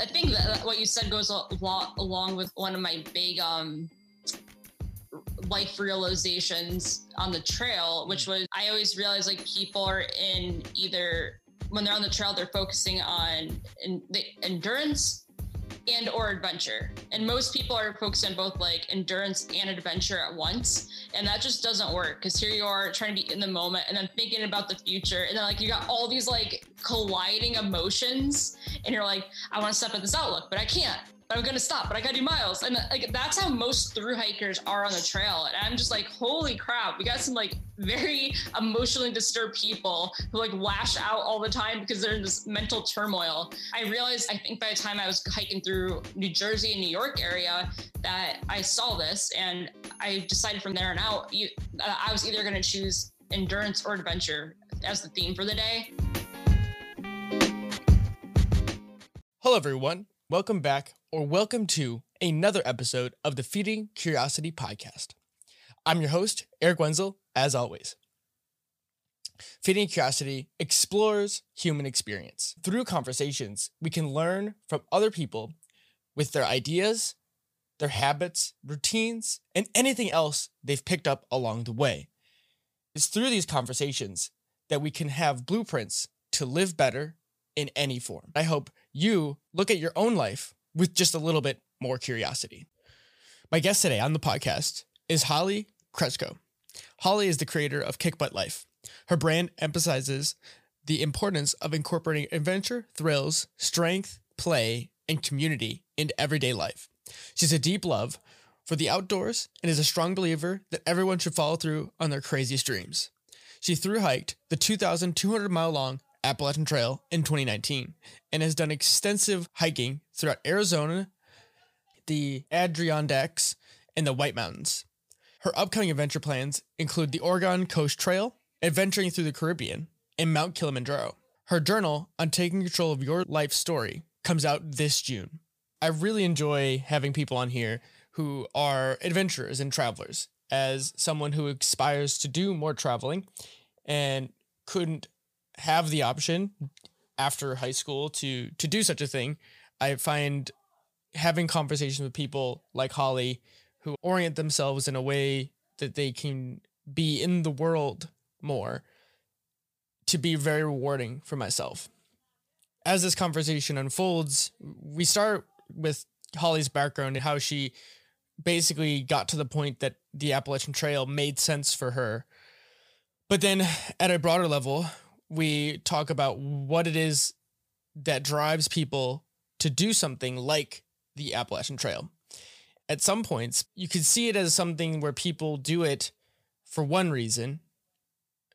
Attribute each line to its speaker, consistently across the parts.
Speaker 1: I think that what you said goes a lot along with one of my big um life realizations on the trail, which was I always realized like people are in either when they're on the trail, they're focusing on in, the endurance and or adventure. And most people are focused on both like endurance and adventure at once. And that just doesn't work because here you are trying to be in the moment and then thinking about the future. And then like you got all these like colliding emotions and you're like i want to step at this outlook but i can't I'm gonna stop, but I gotta do miles. And like that's how most through hikers are on the trail. And I'm just like, holy crap, we got some like very emotionally disturbed people who like lash out all the time because they're in this mental turmoil. I realized I think by the time I was hiking through New Jersey and New York area that I saw this and I decided from there on out you, uh, I was either gonna choose endurance or adventure as the theme for the day.
Speaker 2: Hello everyone. Welcome back or welcome to another episode of the Feeding Curiosity podcast. I'm your host, Eric Wenzel, as always. Feeding Curiosity explores human experience. Through conversations, we can learn from other people with their ideas, their habits, routines, and anything else they've picked up along the way. It's through these conversations that we can have blueprints to live better in any form. I hope you look at your own life with just a little bit more curiosity. My guest today on the podcast is Holly Kreczko. Holly is the creator of Kick Butt Life. Her brand emphasizes the importance of incorporating adventure, thrills, strength, play, and community into everyday life. She's a deep love for the outdoors and is a strong believer that everyone should follow through on their craziest dreams. She through hiked the 2,200 mile long Appalachian Trail in 2019 and has done extensive hiking throughout Arizona, the Adirondacks, and the White Mountains. Her upcoming adventure plans include the Oregon Coast Trail, adventuring through the Caribbean, and Mount Kilimanjaro. Her journal on taking control of your life story comes out this June. I really enjoy having people on here who are adventurers and travelers. As someone who aspires to do more traveling and couldn't have the option after high school to to do such a thing, I find having conversations with people like Holly who orient themselves in a way that they can be in the world more to be very rewarding for myself. As this conversation unfolds, we start with Holly's background and how she basically got to the point that the Appalachian Trail made sense for her. But then at a broader level, we talk about what it is that drives people to do something like the Appalachian Trail. At some points, you could see it as something where people do it for one reason,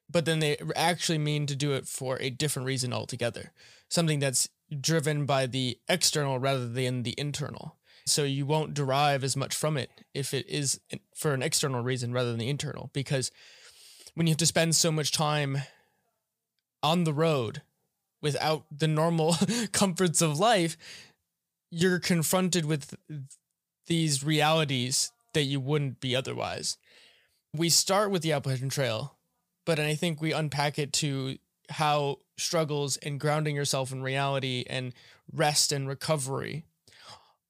Speaker 2: but then they actually mean to do it for a different reason altogether. Something that's driven by the external rather than the internal. So you won't derive as much from it if it is for an external reason rather than the internal. Because when you have to spend so much time on the road without the normal comforts of life, you're confronted with these realities that you wouldn't be otherwise. We start with the Appalachian Trail, but I think we unpack it to how struggles and grounding yourself in reality and rest and recovery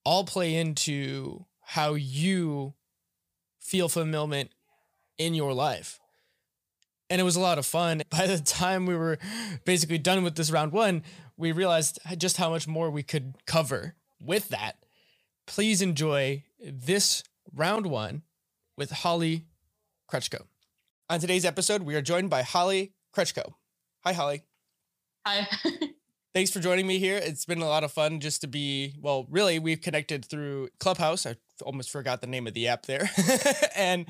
Speaker 2: all play into how you feel fulfillment in your life and it was a lot of fun. By the time we were basically done with this round one, we realized just how much more we could cover with that. Please enjoy this round one with Holly Kreczko. On today's episode, we are joined by Holly Kreczko. Hi, Holly.
Speaker 1: Hi.
Speaker 2: Thanks for joining me here. It's been a lot of fun just to be, well, really, we've connected through Clubhouse. I almost forgot the name of the app there. and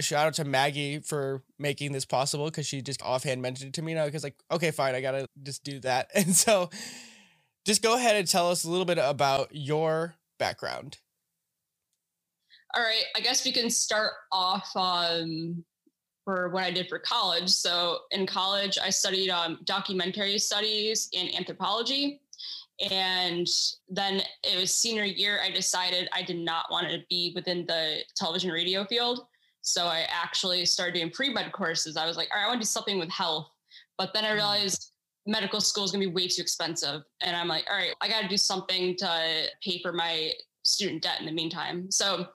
Speaker 2: shout out to Maggie for making this possible because she just offhand mentioned it to me. I was like, okay, fine, I got to just do that. And so just go ahead and tell us a little bit about your background.
Speaker 1: All right, I guess we can start off um, for what I did for college. So in college, I studied um, documentary studies and anthropology. And then it was senior year, I decided I did not want to be within the television radio field. So I actually started doing pre med courses. I was like, all right, I want to do something with health. But then I mm. realized medical school is going to be way too expensive. And I'm like, all right, I got to do something to pay for my student debt in the meantime. So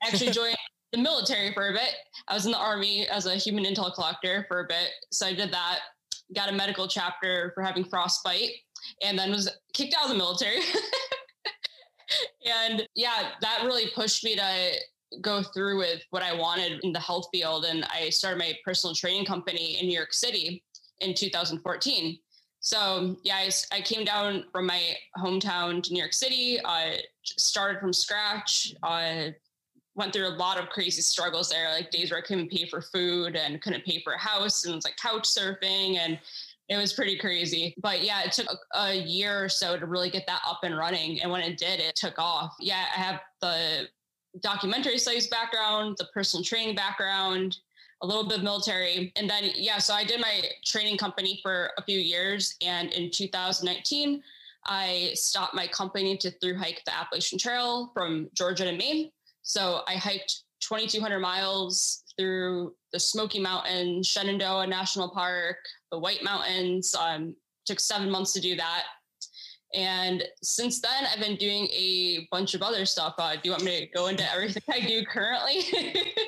Speaker 1: I actually joined the military for a bit. I was in the army as a human intel collector for a bit. So I did that, got a medical chapter for having frostbite, and then was kicked out of the military. and yeah, that really pushed me to go through with what I wanted in the health field. And I started my personal training company in New York City in 2014. So yeah, I, I came down from my hometown to New York City. I started from scratch. I went through a lot of crazy struggles there, like days where I couldn't pay for food and couldn't pay for a house, and it was like couch surfing, and it was pretty crazy. But yeah, it took a, a year or so to really get that up and running, and when it did, it took off. Yeah, I have the documentary studies background, the personal training background, a little bit of military. And then, yeah, so I did my training company for a few years. And in 2019, I stopped my company to through hike the Appalachian Trail from Georgia to Maine. So I hiked 2,200 miles through the Smoky Mountains, Shenandoah National Park, the White Mountains. Um, took seven months to do that. And since then, I've been doing a bunch of other stuff. Uh, do you want me to go into everything I do currently?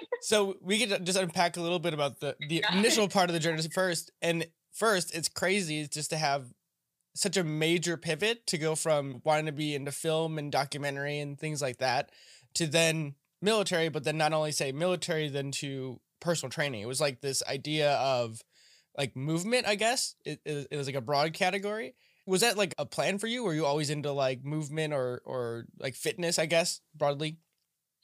Speaker 2: so we could just unpack a little bit about the the yeah. initial part of the journey first. And first, it's crazy just to have such a major pivot to go from wanting to be into film and documentary and things like that to then military, but then not only say military, then to personal training. It was like this idea of like movement, I guess. It, it, it was like a broad category was that like a plan for you? Were you always into like movement or or like fitness? I guess broadly.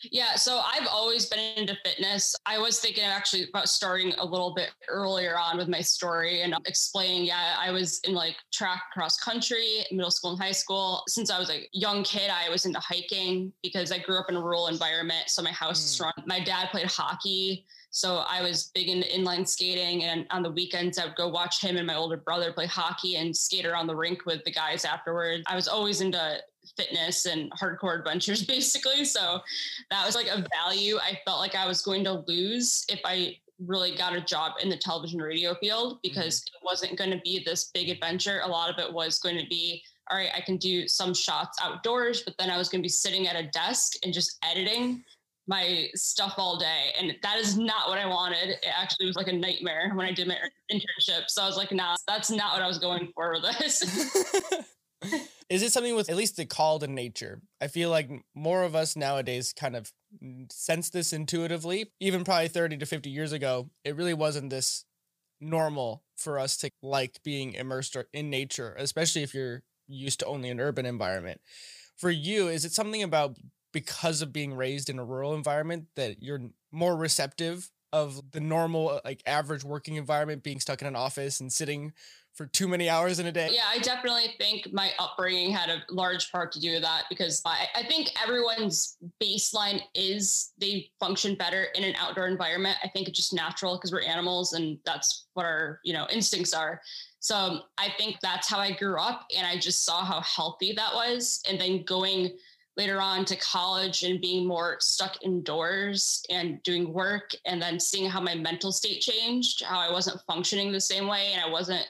Speaker 1: Yeah, so I've always been into fitness. I was thinking actually about starting a little bit earlier on with my story and explaining. Yeah, I was in like track cross country, middle school and high school. Since I was a young kid, I was into hiking because I grew up in a rural environment. So my house mm. is strong. My dad played hockey. So I was big into inline skating, and on the weekends I would go watch him and my older brother play hockey and skate around the rink with the guys afterwards. I was always into fitness and hardcore adventures, basically. So that was like a value I felt like I was going to lose if I really got a job in the television radio field because mm-hmm. it wasn't going to be this big adventure. A lot of it was going to be all right, I can do some shots outdoors, but then I was going to be sitting at a desk and just editing my stuff all day. And that is not what I wanted. It actually was like a nightmare when I did my internship. So I was like, nah, that's not what I was going for with this.
Speaker 2: is it something with at least the call to nature? I feel like more of us nowadays kind of sense this intuitively. Even probably 30 to 50 years ago, it really wasn't this normal for us to like being immersed in nature, especially if you're used to only an urban environment. For you, is it something about because of being raised in a rural environment that you're more receptive of the normal uh, like average working environment being stuck in an office and sitting for too many hours in a day.
Speaker 1: Yeah i definitely think my upbringing had a large part to do with that because I, I think everyone's baseline is they function better in an outdoor environment. I think it's just natural because we're animals and that's what our you know instincts are. So um, i think that's how i grew up and i just saw how healthy that was. And then going later on to college and being more stuck indoors and doing work and then seeing how my mental state changed how i wasn't functioning the same way and i wasn't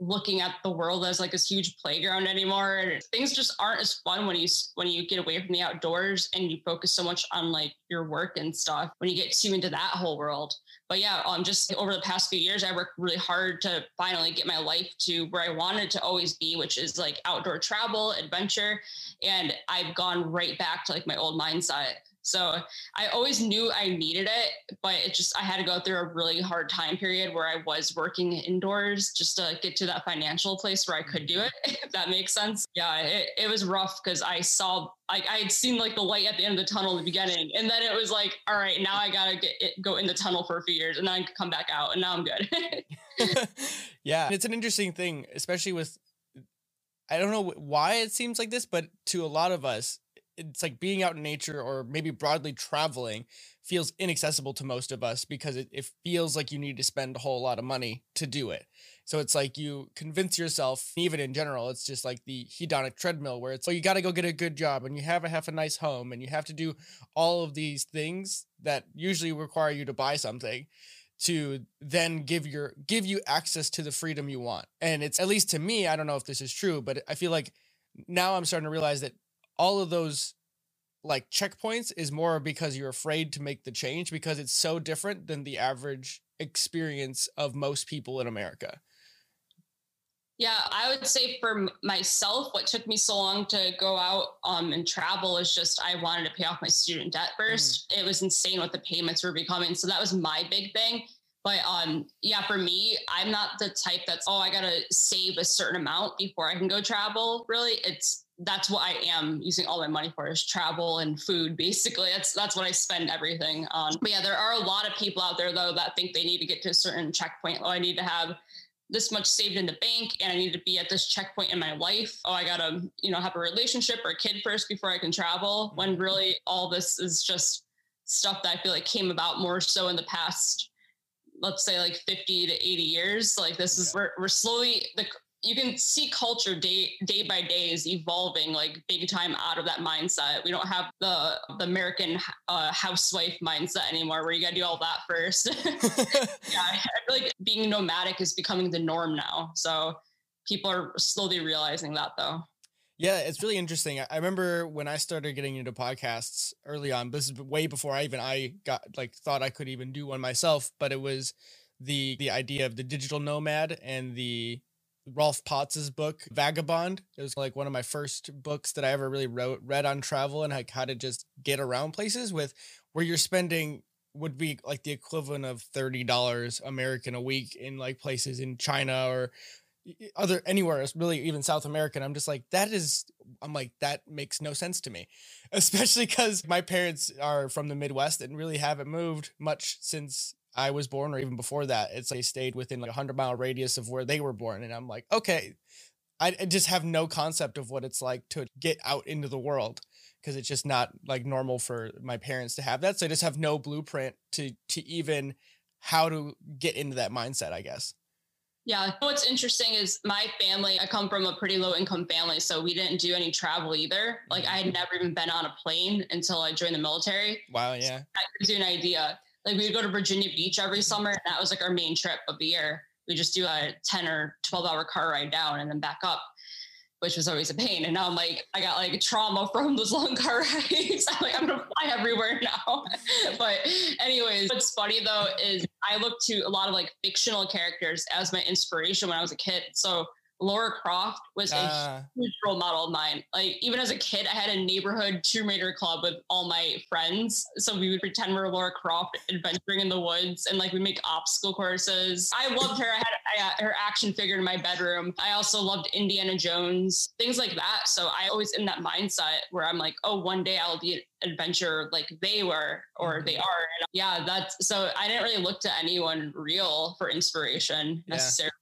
Speaker 1: looking at the world as like this huge playground anymore and things just aren't as fun when you when you get away from the outdoors and you focus so much on like your work and stuff when you get too into that whole world but yeah, um, just over the past few years, I worked really hard to finally get my life to where I wanted to always be, which is like outdoor travel, adventure. And I've gone right back to like my old mindset. So I always knew I needed it, but it just, I had to go through a really hard time period where I was working indoors just to get to that financial place where I could do mm-hmm. it, if that makes sense. Yeah, it, it was rough because I saw, like, I had seen like the light at the end of the tunnel in the beginning. And then it was like, all right, now I got to get it, go in the tunnel for a few years and then I come back out and now I'm good.
Speaker 2: yeah. It's an interesting thing, especially with, I don't know why it seems like this, but to a lot of us, it's like being out in nature or maybe broadly traveling feels inaccessible to most of us because it, it feels like you need to spend a whole lot of money to do it. So it's like you convince yourself, even in general, it's just like the hedonic treadmill where it's, oh, you got to go get a good job and you have to have a nice home and you have to do all of these things that usually require you to buy something to then give your give you access to the freedom you want. And it's at least to me, I don't know if this is true, but I feel like now I'm starting to realize that all of those like checkpoints is more because you're afraid to make the change because it's so different than the average experience of most people in America.
Speaker 1: Yeah, I would say for myself, what took me so long to go out um, and travel is just I wanted to pay off my student debt 1st mm. It was insane what the payments were becoming. So that was my big thing. But um, yeah, for me, I'm not the type that's oh I gotta save a certain amount before I can go travel. Really, it's that's what I am using all my money for is travel and food. Basically, that's that's what I spend everything on. But yeah, there are a lot of people out there though that think they need to get to a certain checkpoint. Oh, I need to have this much saved in the bank and I need to be at this checkpoint in my life. Oh, I gotta, you know, have a relationship or a kid first before I can travel. When mm-hmm. really all this is just stuff that I feel like came about more so in the past, let's say like 50 to 80 years. Like this is yeah. we're, we're slowly the you can see culture day day by day is evolving like big time out of that mindset. We don't have the the American uh, housewife mindset anymore, where you got to do all that first. yeah, I feel like being nomadic is becoming the norm now. So people are slowly realizing that, though.
Speaker 2: Yeah, it's really interesting. I remember when I started getting into podcasts early on. This is way before I even I got like thought I could even do one myself. But it was the the idea of the digital nomad and the Rolf Potts's book Vagabond. It was like one of my first books that I ever really wrote read on travel and like how to just get around places with where you're spending would be like the equivalent of $30 American a week in like places in China or other anywhere else, really even South America. And I'm just like, that is, I'm like, that makes no sense to me, especially because my parents are from the Midwest and really haven't moved much since I was born or even before that. It's like they stayed within like a hundred mile radius of where they were born. And I'm like, okay, I, just have no concept of what it's like to get out into the world because it's just not like normal for my parents to have that. So I just have no blueprint to to even how to get into that mindset, I guess.
Speaker 1: Yeah. What's interesting is my family, I come from a pretty low income family. So we didn't do any travel either. Like I had mm-hmm. never even been on a plane until I joined the military.
Speaker 2: Wow. Yeah.
Speaker 1: That gives you an idea. Like we would go to Virginia Beach every summer. And that was like our main trip of the year. We just do a 10 or 12 hour car ride down and then back up, which was always a pain. And now I'm like, I got like trauma from those long car rides. I'm like, I'm gonna fly everywhere now. but anyways, what's funny though is I look to a lot of like fictional characters as my inspiration when I was a kid. So Laura Croft was a uh, huge role model of mine. Like even as a kid, I had a neighborhood Tomb Raider club with all my friends. So we would pretend we are Laura Croft adventuring in the woods and like we make obstacle courses. I loved her. I had I, her action figure in my bedroom. I also loved Indiana Jones, things like that. So I always in that mindset where I'm like, oh, one day I'll be an adventure like they were or mm-hmm. they are. And yeah, that's so I didn't really look to anyone real for inspiration necessarily. Yeah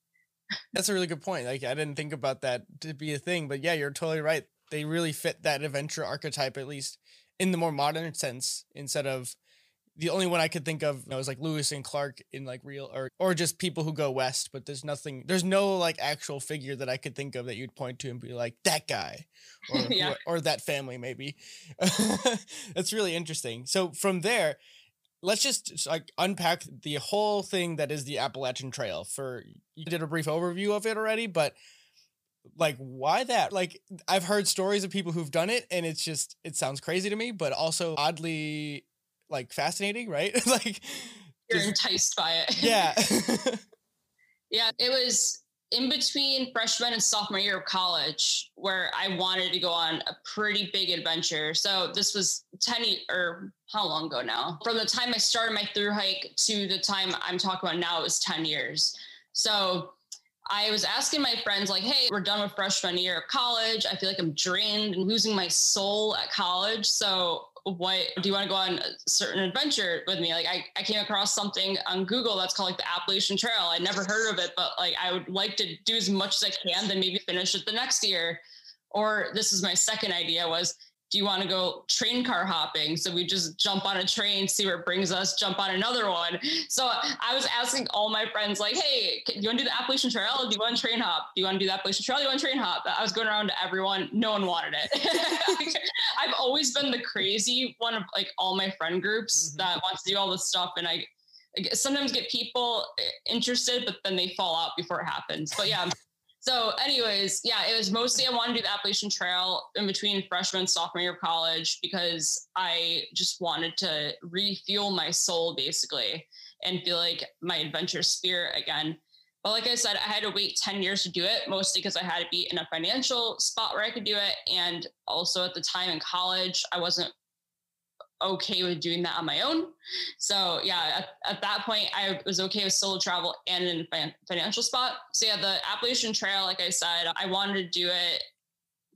Speaker 2: that's a really good point. Like I didn't think about that to be a thing, but yeah, you're totally right. They really fit that adventure archetype, at least in the more modern sense, instead of the only one I could think of you know, was like Lewis and Clark in like real or or just people who go west, but there's nothing there's no like actual figure that I could think of that you'd point to and be like that guy or yeah. or, or that family maybe. That's really interesting. So from there, let's just like unpack the whole thing that is the Appalachian Trail. For you did a brief overview of it already, but like why that? Like I've heard stories of people who've done it, and it's just it sounds crazy to me, but also oddly like fascinating, right? like
Speaker 1: you're just, enticed by it.
Speaker 2: Yeah.
Speaker 1: yeah, it was in between freshman and sophomore year of college where I wanted to go on a pretty big adventure. So this was 10 or how long ago now? From the time I started my through hike to the time I'm talking about now, it was 10 years. So I was asking my friends, like, hey, we're done with freshman year of college. I feel like I'm drained and losing my soul at college. So what do you want to go on a certain adventure with me? Like I, I came across something on Google that's called like the Appalachian Trail. I never heard of it, but like I would like to do as much as I can, then maybe finish it the next year. Or this is my second idea was do you want to go train car hopping? So we just jump on a train, see where it brings us, jump on another one. So I was asking all my friends, like, hey, do you want to do the Appalachian Trail? Do you want to train hop? Do you want to do the Appalachian Trail? Do you want to train hop? I was going around to everyone. No one wanted it. I've always been the crazy one of like all my friend groups mm-hmm. that wants to do all this stuff. And I, sometimes get people interested, but then they fall out before it happens. But yeah. So, anyways, yeah, it was mostly I wanted to do the Appalachian Trail in between freshman and sophomore year of college because I just wanted to refuel my soul basically and feel like my adventure spirit again. But like I said, I had to wait 10 years to do it, mostly because I had to be in a financial spot where I could do it. And also at the time in college, I wasn't okay with doing that on my own. So yeah, at, at that point, I was okay with solo travel and in a financial spot. So yeah, the Appalachian Trail, like I said, I wanted to do it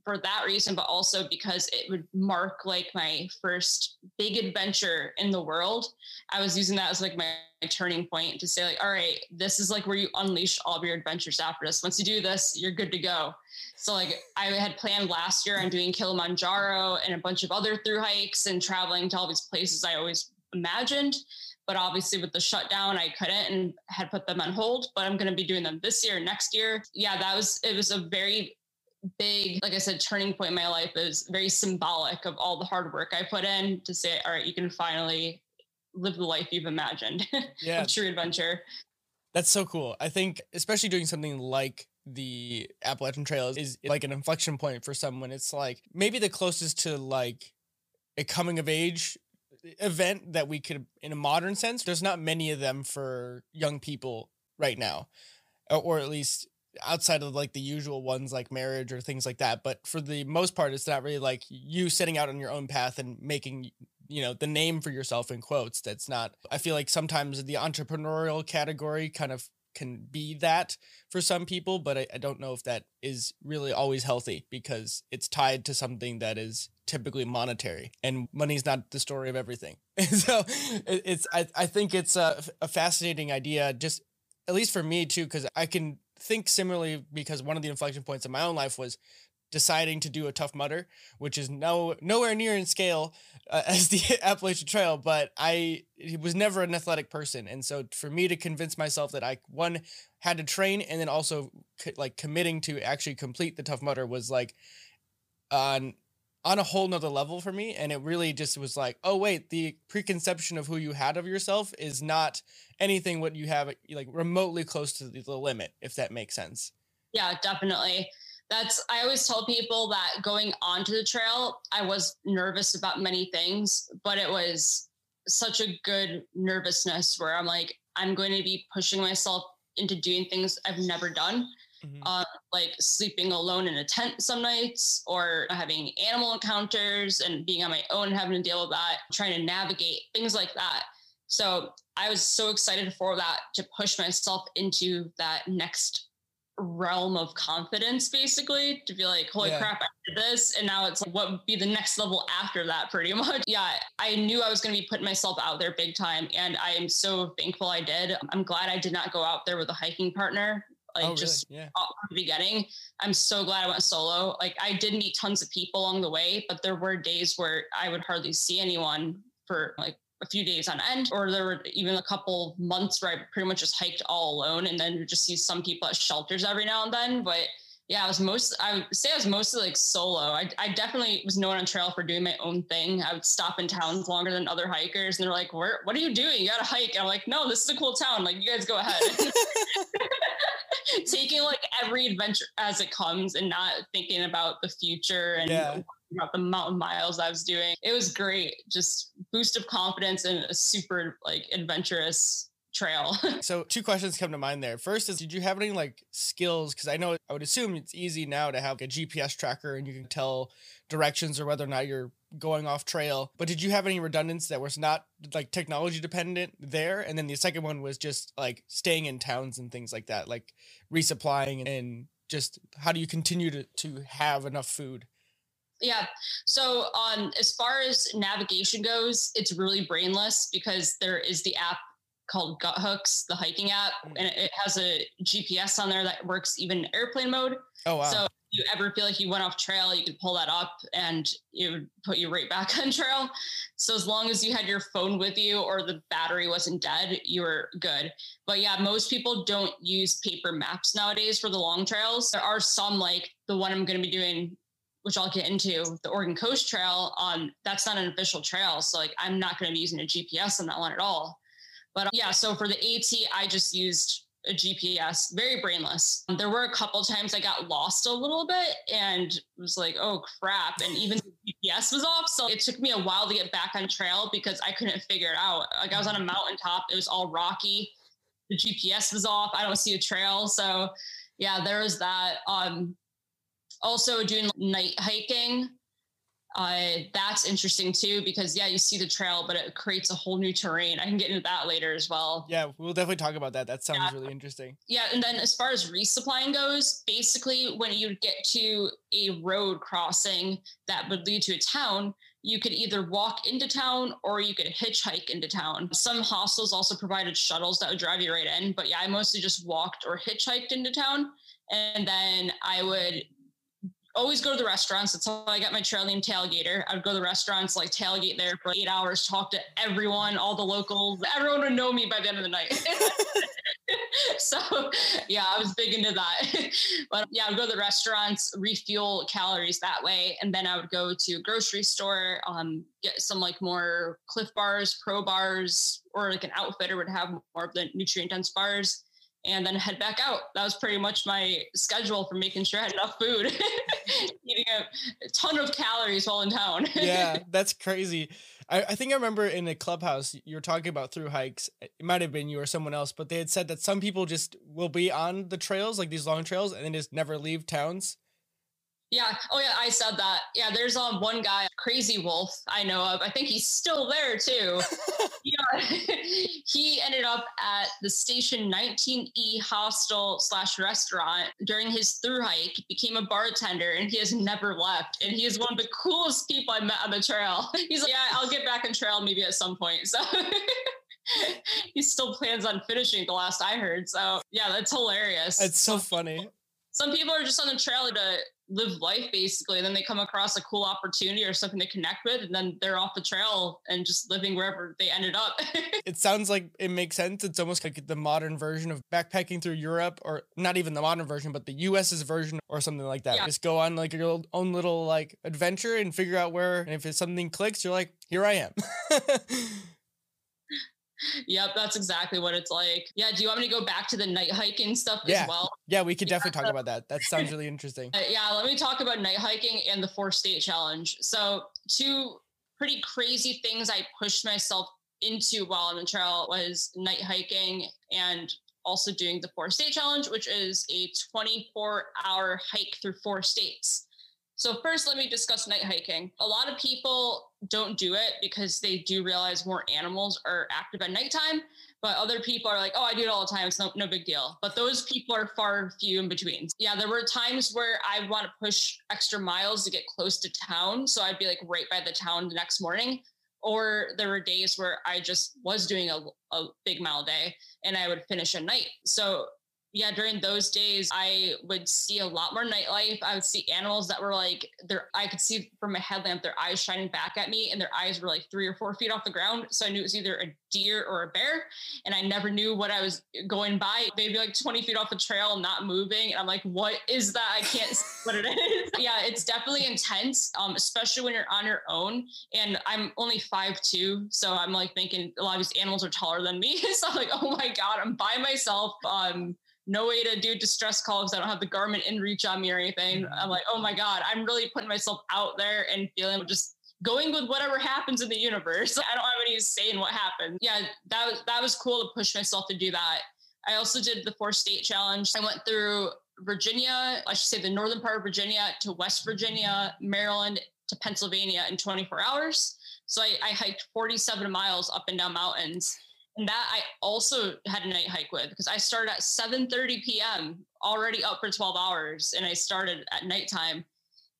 Speaker 1: for that reason, but also because it would mark like my first big adventure in the world. I was using that as like my, turning point to say like, all right, this is like where you unleash all of your adventures after this. Once you do this, you're good to go. So like I had planned last year on doing Kilimanjaro and a bunch of other through hikes and traveling to all these places I always imagined. But obviously with the shutdown, I couldn't and had put them on hold. But I'm going to be doing them this year, next year. Yeah, that was it was a very big, like I said, turning point in my life is very symbolic of all the hard work I put in to say, all right, you can finally live the life you've imagined yeah. of true adventure.
Speaker 2: That's so cool. I think, especially doing something like the Appalachian Trail is like an inflection point for someone. It's like maybe the closest to like a coming of age event that we could, in a modern sense, there's not many of them for young people right now, or at least outside of like the usual ones like marriage or things like that. But for the most part, it's not really like you setting out on your own path and making you know the name for yourself in quotes that's not i feel like sometimes the entrepreneurial category kind of can be that for some people but I, I, don't know if that is really always healthy because it's tied to something that is typically monetary and money's not the story of everything so it, it's I, I think it's a, a fascinating idea just at least for me too because i can think similarly because one of the inflection points in my own life was deciding to do a Tough Mudder, which is no nowhere near in scale uh, as the Appalachian Trail, but I was never an athletic person, and so for me to convince myself that I one had to train and then also like committing to actually complete the Tough Mudder was like on on a whole nother level for me and it really just was like oh wait the preconception of who you had of yourself is not anything what you have like remotely close to the limit if that makes sense.
Speaker 1: Yeah definitely. That's i always tell people that going onto the trail i was nervous about many things but it was such a good nervousness where i'm like i'm going to be pushing myself into doing things i've never done mm-hmm. uh, like sleeping alone in a tent some nights or having animal encounters and being on my own having to deal with that trying to navigate things like that so i was so excited for that to push myself into that next realm of confidence basically to be like holy yeah. crap i did this and now it's like what would be the next level after that pretty much yeah i knew i was going to be putting myself out there big time and i am so thankful i did i'm glad i did not go out there with a hiking partner Oh, like oh, just really? yeah. from the beginning. I'm so glad I went solo. Like I did meet tons of people along the way, but there were days where I would hardly see anyone for like a few days on end, or there were even a couple months where I pretty much just hiked all alone and then would just see some people at shelters every now and then. But yeah, I was most, I would say I was mostly like solo. I, I definitely was known on trail for doing my own thing. I would stop in towns longer than other hikers and they're like, where, what are you doing? You got to hike. And I'm like, no, this is a cool town. Like you guys go ahead. Taking like every adventure as it comes and not thinking about the future and yeah. about the mountain miles I was doing. It was great. Just boost of confidence and a super like adventurous trail.
Speaker 2: so two questions come to mind there. First is did you have any like skills? Because I know I would assume it's easy now to have a GPS tracker and you can tell directions or whether or not you're going off trail. But did you have any redundancy that was not like technology dependent there? And then the second one was just like staying in towns and things like that, like resupplying and just how do you continue to, to have enough food?
Speaker 1: Yeah. So um as far as navigation goes, it's really brainless because there is the app called Guthooks, the hiking app, mm. and it has a GPS on there that works even airplane mode.
Speaker 2: Oh wow!
Speaker 1: So if you ever feel like you went off trail, you could pull that up, and it would put you right back on trail. So as long as you had your phone with you or the battery wasn't dead, you were good. But yeah, most people don't use paper maps nowadays for the long trails. There are some like the one I'm going to be doing which I'll get into, the Oregon Coast Trail, um, that's not an official trail. So like I'm not going to be using a GPS on that one at all. But yeah, so for the AT, I just used a GPS, very brainless. There were a couple times I got lost a little bit and was like, oh crap. And even the GPS was off. So it took me a while to get back on trail because I couldn't figure it out. Like I was on a mountaintop, it was all rocky. The GPS was off. I don't see a trail. So yeah, there was that. Um, also doing night hiking uh, that's interesting too because yeah, you see the trail, but it creates a whole new terrain. I can get into that later as well.
Speaker 2: Yeah, we'll definitely talk about that. That sounds yeah. really interesting.
Speaker 1: Yeah, and then as far as resupplying goes, basically when you get to a road crossing that would lead to a town, you could either walk into town or you could hitchhike into town. Some hostels also provided shuttles that would drive you right in, but yeah, I mostly just walked or hitchhiked into town. And then I would always go to the restaurants. That's how I got my trail name Tailgater. I'd go to the restaurants, like tailgate there for eight hours, talk to everyone, all the locals. Everyone would know me by the end of the night. so yeah, I was big into that. but yeah, I'd go to the restaurants, refuel calories that way. And then I would go to a grocery store, um, get some like more Clif bars, pro bars, or like an outfitter would have more of the nutrient dense bars and then head back out. That was pretty much my schedule for making sure I had enough food, eating a, ton of calories while in town.
Speaker 2: yeah, that's crazy. I, I, think I remember in a clubhouse you were talking about through hikes. It might have been you or someone else, but they had said that some people just will be on the trails, like these long trails, and then just never leave towns.
Speaker 1: Yeah. Oh, yeah. I said that. Yeah. There's um one guy, Crazy Wolf, I know of. I think he's still there too. yeah. he ended up at the Station 19E hostel slash restaurant during his through hike. Became a bartender, and he has never left. And he is one of the coolest people I met on the trail. He's like, yeah, I'll get back on trail maybe at some point. So. he still plans on finishing the last I heard. So yeah, that's hilarious.
Speaker 2: It's so funny.
Speaker 1: Some people are just on the trail to live life basically. And then they come across a cool opportunity or something to connect with, and then they're off the trail and just living wherever they ended up.
Speaker 2: it sounds like it makes sense. It's almost like the modern version of backpacking through Europe, or not even the modern version, but the US's version or something like that. Yeah. Just go on like your own little like adventure and figure out where, and if it's something clicks, you're like, here I am.
Speaker 1: Yep, that's exactly what it's like. Yeah, do you want me to go back to the night hiking stuff
Speaker 2: yeah.
Speaker 1: as well?
Speaker 2: Yeah, we could definitely talk about that. That sounds really interesting.
Speaker 1: Uh, yeah, let me talk about night hiking and the four state challenge. So, two pretty crazy things I pushed myself into while on the trail was night hiking and also doing the four state challenge, which is a 24 hour hike through four states. So, first, let me discuss night hiking. A lot of people don't do it because they do realize more animals are active at nighttime, but other people are like, oh, I do it all the time. It's no, no big deal. But those people are far few in between. Yeah, there were times where I want to push extra miles to get close to town. So, I'd be like right by the town the next morning. Or there were days where I just was doing a, a big mile day and I would finish at night. So yeah, during those days, I would see a lot more nightlife. I would see animals that were like, their I could see from a headlamp their eyes shining back at me, and their eyes were like three or four feet off the ground. So I knew it was either a deer or a bear, and I never knew what I was going by. They'd be like 20 feet off the trail, not moving, and I'm like, what is that? I can't see what it is. yeah, it's definitely intense, um, especially when you're on your own. And I'm only five two, so I'm like thinking a lot of these animals are taller than me. so I'm like, oh my god, I'm by myself. Um, no way to do distress calls. I don't have the Garmin inReach on me or anything. Mm-hmm. I'm like, oh my God, I'm really putting myself out there and feeling just going with whatever happens in the universe. I don't have any say in what happens. Yeah, that was that was cool to push myself to do that. I also did the four state challenge. I went through Virginia, I should say the northern part of Virginia to West Virginia, Maryland to Pennsylvania in 24 hours. So I, I hiked 47 miles up and down mountains and that I also had a night hike with because I started at 7:30 p.m. already up for 12 hours, and I started at nighttime.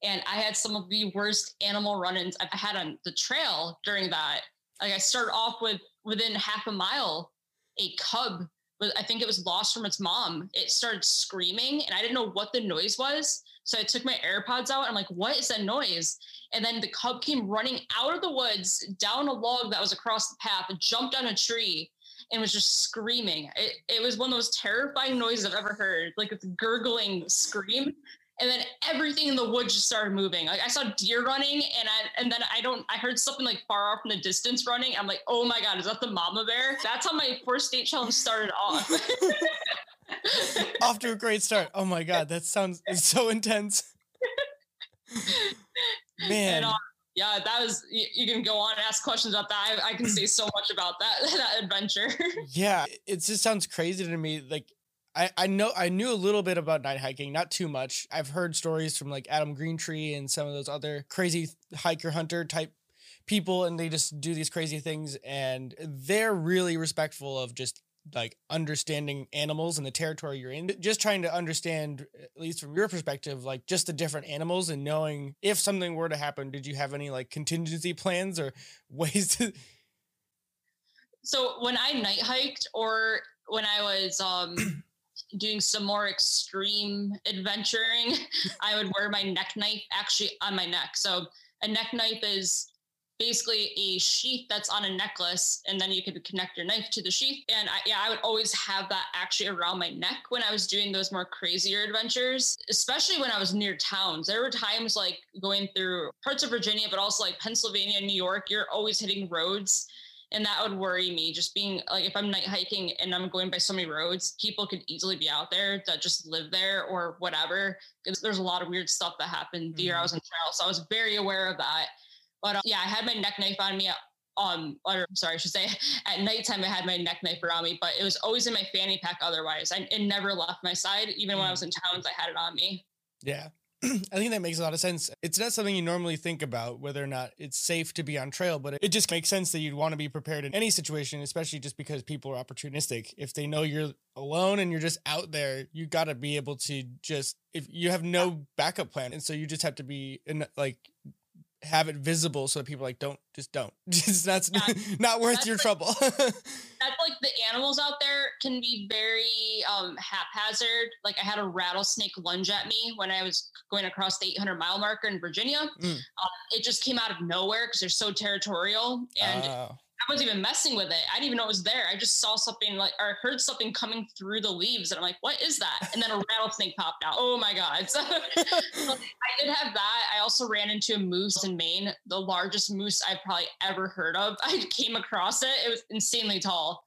Speaker 1: And I had some of the worst animal run-ins I've had on the trail during that. Like I started off with within half a mile, a cub. I think it was lost from its mom. It started screaming, and I didn't know what the noise was. So I took my AirPods out. I'm like, "What is that noise?" And then the cub came running out of the woods down a log that was across the path, jumped on a tree, and was just screaming. It, it was one of those terrifying noises I've ever heard, like a gurgling scream. and then everything in the woods just started moving. Like I saw deer running, and I and then I don't I heard something like far off in the distance running. I'm like, oh my god, is that the mama bear? That's how my first state challenge started off.
Speaker 2: off to a great start. Oh my god, that sounds so intense. Man. And, uh,
Speaker 1: yeah, that was you, you, can go on and ask questions about that. I, I can say so much about that that adventure.
Speaker 2: yeah, it just sounds crazy to me. Like I, I know I knew a little bit about night hiking, not too much. I've heard stories from like Adam Greentree and some of those other crazy hiker hunter type people, and they just do these crazy things, and they're really respectful of just like understanding animals and the territory you're in just trying to understand at least from your perspective like just the different animals and knowing if something were to happen did you have any like contingency plans or ways to
Speaker 1: so when i night hiked or when i was um doing some more extreme adventuring i would wear my neck knife actually on my neck. So a neck knife is basically a sheath that's on a necklace and then you could connect your knife to the sheath. And I, yeah i would always have that actually around my neck when i was doing those more crazier adventures especially when i was near towns. There were times like going through parts of virginia but also like pennsylvania new york you're always hitting roads and that would worry me. Just being like if i'm night hiking and i'm going by so many roads people could easily be out there that just live there or whatever because there's a lot of weird stuff that happened the year i mm-hmm. was in trail so i was very aware of that but uh, yeah, I had my neck knife on me. Um, or sorry, I should say at nighttime I had my neck knife around me, but it was always in my fanny pack. Otherwise, I, it never left my side. Even when I was in towns, I had it on me.
Speaker 2: Yeah, I think that makes a lot of sense. It's not something you normally think about whether or not it's safe to be on trail, but it just makes sense that you'd want to be prepared in any situation, especially just because people are opportunistic. If they know you're alone and you're just out there, you got to be able to just if you have no backup plan, and so you just have to be in like have it visible so that people like don't just don't just that's yeah. not worth that's your like, trouble that's
Speaker 1: like the animals out there can be very um haphazard like i had a rattlesnake lunge at me when i was going across the 800 mile marker in virginia mm. um, it just came out of nowhere because they're so territorial and uh. I wasn't even messing with it. I didn't even know it was there. I just saw something like or heard something coming through the leaves, and I'm like, "What is that?" And then a rattlesnake popped out. Oh my god! So, I did have that. I also ran into a moose in Maine, the largest moose I've probably ever heard of. I came across it. It was insanely tall.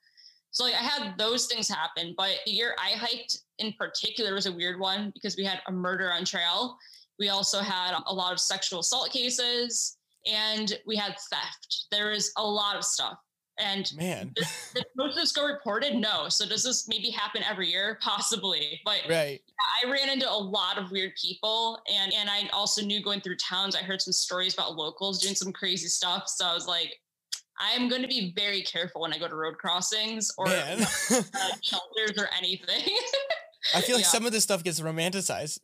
Speaker 1: So like I had those things happen, but the year I hiked in particular was a weird one because we had a murder on trail. We also had a lot of sexual assault cases and we had theft. There is a lot of stuff. And
Speaker 2: man,
Speaker 1: did, did most of this go reported? No. So does this maybe happen every year? Possibly. But
Speaker 2: right.
Speaker 1: I ran into a lot of weird people, and and I also knew going through towns. I heard some stories about locals doing some crazy stuff. So I was like, I'm going to be very careful when I go to road crossings or uh, shelters or anything.
Speaker 2: I feel like yeah. some of this stuff gets romanticized.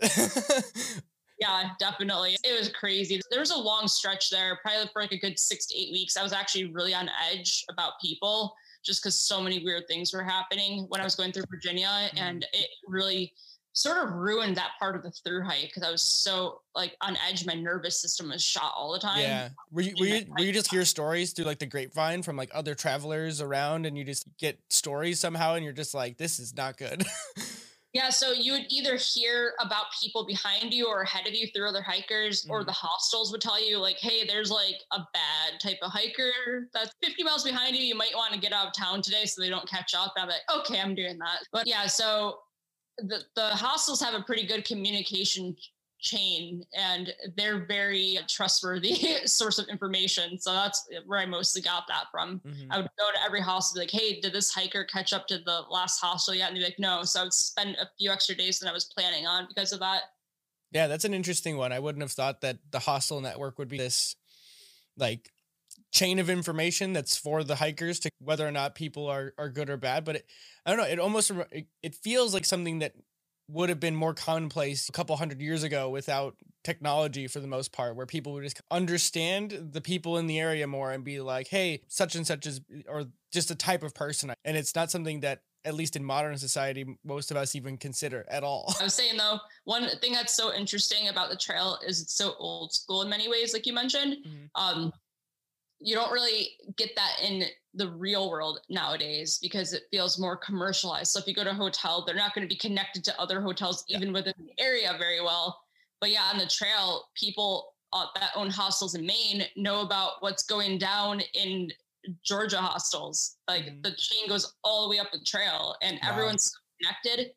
Speaker 1: Yeah, definitely. It was crazy. There was a long stretch there, probably for like a good six to eight weeks. I was actually really on edge about people just because so many weird things were happening when I was going through Virginia. Mm-hmm. And it really sort of ruined that part of the through hike because I was so like on edge. My nervous system was shot all the time.
Speaker 2: Yeah. Were you, were you, were you just hear stories through like the grapevine from like other travelers around and you just get stories somehow and you're just like, this is not good.
Speaker 1: Yeah, so you would either hear about people behind you or ahead of you through other hikers, mm-hmm. or the hostels would tell you, like, hey, there's like a bad type of hiker that's 50 miles behind you. You might want to get out of town today so they don't catch up. And I'm like, okay, I'm doing that. But yeah, so the, the hostels have a pretty good communication chain and they're very trustworthy source of information so that's where i mostly got that from. Mm-hmm. i would go to every hostel like hey did this hiker catch up to the last hostel yet? And they'd be like no. So i would spend a few extra days than i was planning on because of that.
Speaker 2: Yeah that's an interesting one. I wouldn't have thought that the hostel network would be this like chain of information that's for the hikers to whether or not people are are good or bad but it, i don't know it almost it, it feels like something that would have been more commonplace a couple hundred years ago without technology for the most part where people would just understand the people in the area more and be like hey such and such is or just a type of person. And it's not something that at least in modern society most of us even consider at all.
Speaker 1: I was saying though one thing that's so interesting about the trail is it's so old school in many ways like you mentioned. Mm-hmm. um you don't really get that in the real world nowadays because it feels more commercialized. So if you go to a hotel, they're not going to be connected to other hotels even yeah. within the area very well. but yeah, on the trail, people uh, that own hostels in Maine know about what's going down in Georgia hostels. Like mm-hmm. the chain goes all the way up the trail, and wow. everyone's connected.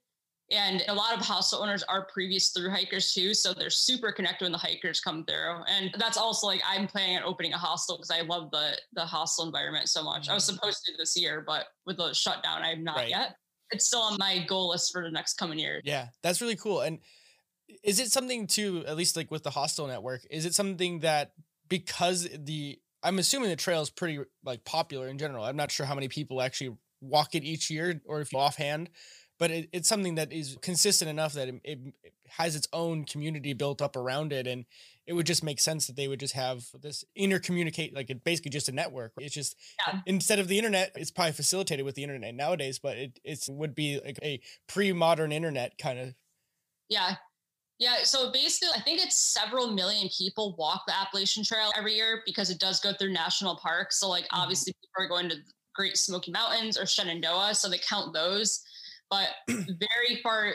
Speaker 1: And a lot of hostel owners are previous through hikers too, so they're super connected when the hikers come through. And that's also like I'm planning on opening a hostel because I love the the hostel environment so much. Mm-hmm. I was mm-hmm. supposed to this year, but with the shutdown, I'm not right. yet. It's still on my goal list for the next coming year.
Speaker 2: Yeah, that's really cool. And is it something to at least like with the hostel network? Is it something that because the I'm assuming the trail is pretty like popular in general. I'm not sure how many people actually walk it each year or if offhand, but it, it's something that is consistent enough that it, it, has its own community built up around it and it would just make sense that they would just have this intercommunicate like it basically just a network it's just yeah. instead of the internet it's probably facilitated with the internet nowadays but it it's, would be like a pre-modern internet kind of
Speaker 1: yeah yeah, so basically, I think it's several million people walk the Appalachian Trail every year because it does go through national parks. So, like, mm-hmm. obviously, people are going to Great Smoky Mountains or Shenandoah, so they count those. But very far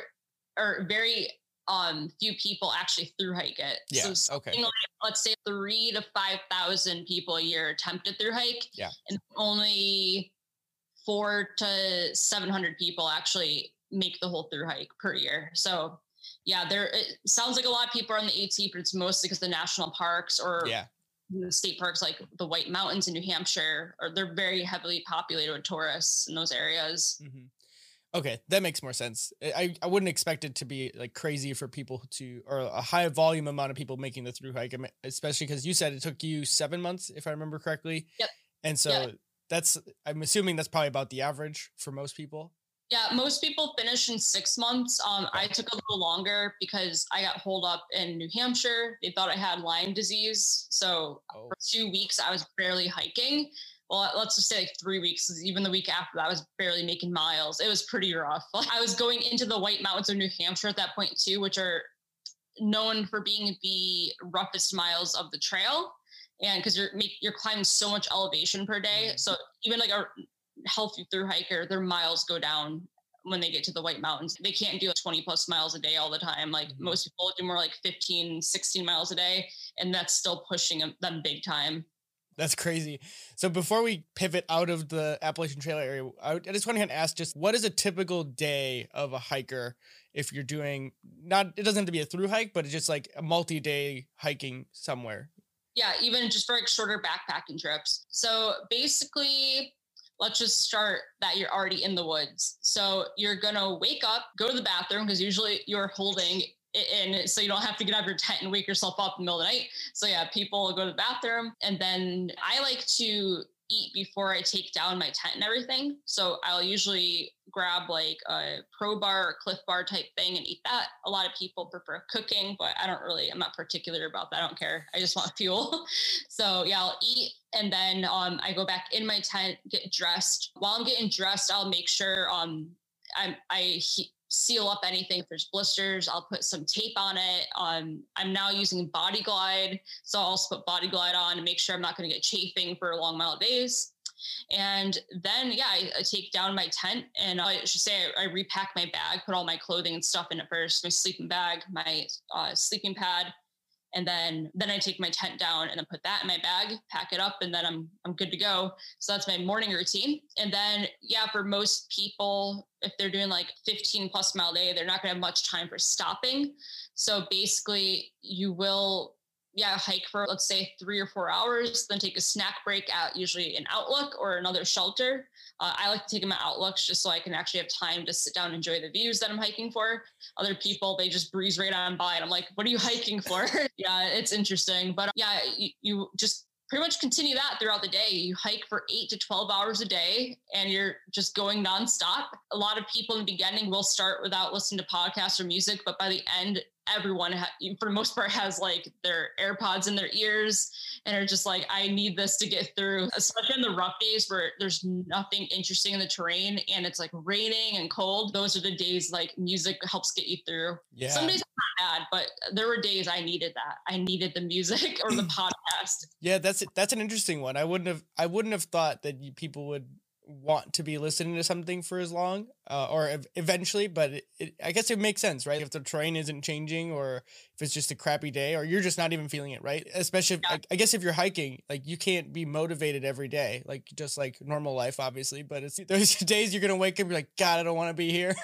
Speaker 1: or very um few people actually through hike it.
Speaker 2: Yeah. So okay. Like,
Speaker 1: let's say three to five thousand people a year attempt it through hike.
Speaker 2: Yeah.
Speaker 1: And only four to seven hundred people actually make the whole through hike per year. So yeah, there it sounds like a lot of people are on the AT, but it's mostly because the national parks or
Speaker 2: yeah.
Speaker 1: state parks like the White Mountains in New Hampshire, or they're very heavily populated with tourists in those areas.
Speaker 2: Mm-hmm. Okay, that makes more sense. I, I wouldn't expect it to be like crazy for people to, or a high volume amount of people making the through hike, especially because you said it took you seven months, if I remember correctly.
Speaker 1: Yep.
Speaker 2: And so yep. that's, I'm assuming that's probably about the average for most people.
Speaker 1: Yeah, most people finish in six months. Um, I took a little longer because I got holed up in New Hampshire. They thought I had Lyme disease. So oh. for two weeks, I was barely hiking. Well, let's just say like three weeks. Even the week after that, I was barely making miles. It was pretty rough. I was going into the White Mountains of New Hampshire at that point too, which are known for being the roughest miles of the trail and because you're you're climbing so much elevation per day mm-hmm. so even like a healthy through hiker, their miles go down when they get to the White Mountains. They can't do 20 plus miles a day all the time. Like mm-hmm. most people do more like 15, 16 miles a day, and that's still pushing them big time.
Speaker 2: That's crazy. So before we pivot out of the Appalachian Trail area, I just want to ask just what is a typical day of a hiker if you're doing not it doesn't have to be a through hike, but it's just like a multi-day hiking somewhere.
Speaker 1: Yeah, even just for like shorter backpacking trips. So basically let's just start that you're already in the woods. So you're going to wake up, go to the bathroom because usually you're holding in so you don't have to get out of your tent and wake yourself up in the middle of the night. So yeah, people go to the bathroom and then I like to eat before I take down my tent and everything. So I'll usually grab like a pro bar or Clif bar type thing and eat that. A lot of people prefer cooking, but I don't really, I'm not particular about that. I don't care. I just want fuel. so yeah, I'll eat and then um, I go back in my tent, get dressed. While I'm getting dressed, I'll make sure um, I'm, I he- seal up anything. If there's blisters, I'll put some tape on it. Um, I'm now using Body Glide, so I'll also put Body Glide on to make sure I'm not going to get chafing for long mile days. And then, yeah, I, I, take down my tent and I should say I, I, repack my bag, put all my clothing and stuff in it first, my sleeping bag, my uh, sleeping pad, and then then I take my tent down and then put that in my bag, pack it up, and then I'm I'm good to go. So that's my morning routine. And then yeah, for most people, if they're doing like 15 plus mile day, they're not gonna have much time for stopping. So basically, you will yeah hike for let's say three or four hours, then take a snack break at usually an outlook or another shelter uh, I like to take them at outlooks just so I can actually have time to sit down and enjoy the views that I'm hiking for. Other people, they just breeze right on by. And I'm like, what are you hiking for? yeah, it's interesting. But yeah, you, you just pretty much continue that throughout the day. You hike for eight to 12 hours a day and you're just going nonstop. A lot of people in the beginning will start without listening to podcasts or music, but by the end, everyone ha- for the most part has like their airpods in their ears and are just like i need this to get through. Especially in the rough days where there's nothing interesting in the terrain and it's like raining and cold those are the days like music helps get you through.
Speaker 2: Yeah.
Speaker 1: Some days not bad but there were days i needed that. I needed the music or the podcast.
Speaker 2: Yeah that's that's an interesting one. I wouldn't have i wouldn't have thought that you, people would want to be listening to something for as long uh, or ev- eventually, but it, it, I guess it makes sense, right? If the terrain isn't changing, or if it's just a crappy day, or you're just not even feeling it, right? Especially, if,
Speaker 1: Yeah.
Speaker 2: I, I guess if you're hiking, like you can't be motivated every day, like just like normal life, obviously. But it's those days you're gonna wake up, and be like, God, I don't want to be here.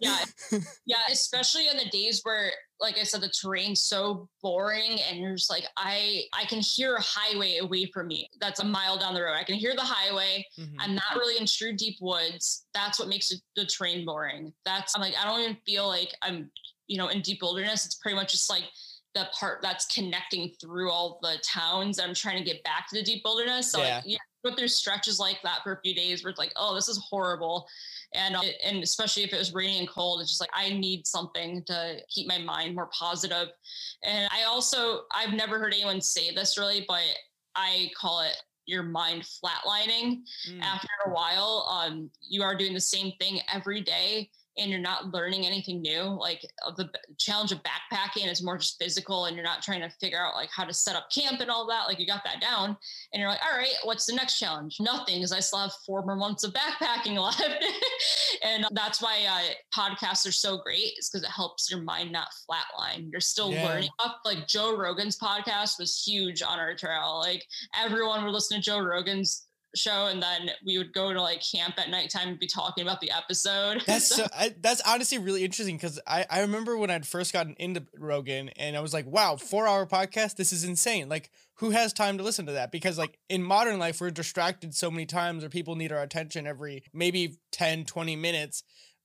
Speaker 1: yeah yeah especially on the days where like i said the terrain's so boring and you're just like i i can hear a highway away from me that's a mile down the road i can hear the highway
Speaker 2: Mhm.
Speaker 1: i'm not really in true deep woods that's what makes it, the terrain boring. That's i'm like i don't even feel like i'm you know in deep wilderness. It's pretty much just like the part that's connecting through all the towns. I'm trying to get back to the deep wilderness. So
Speaker 2: Yeah.
Speaker 1: like yeah. go through stretches like that for a few days where it's like oh this is horrible. And uh, and especially if it was raining and cold it's just like i need something to keep my mind more positive. And i also i've never heard anyone say this really but i call it your mind flatlining
Speaker 2: Mm.
Speaker 1: after a while um you are doing the same thing every day and you're not learning anything new like the challenge of backpacking is more just physical and you're not trying to figure out like how to set up camp and all that like you got that down and you're like all right what's the next challenge? Nothing because i still have four more months of backpacking left. And that's why uh, podcasts are so great is because it helps your mind not flatline. You're still
Speaker 2: Yeah.
Speaker 1: learning up like joe rogan's podcast was huge on our trail. Like everyone would listen to joe rogan's show and then we would go to like camp at nighttime and be talking about the episode
Speaker 2: That's So- I, that's honestly really interesting because I, I remember when I'd first gotten into Rogan and I was like, wow, four hour podcast, this is insane. Like, who has time to listen to that? Because like in modern life, we're distracted so many times, or people need our attention every maybe 10, 20 minutes.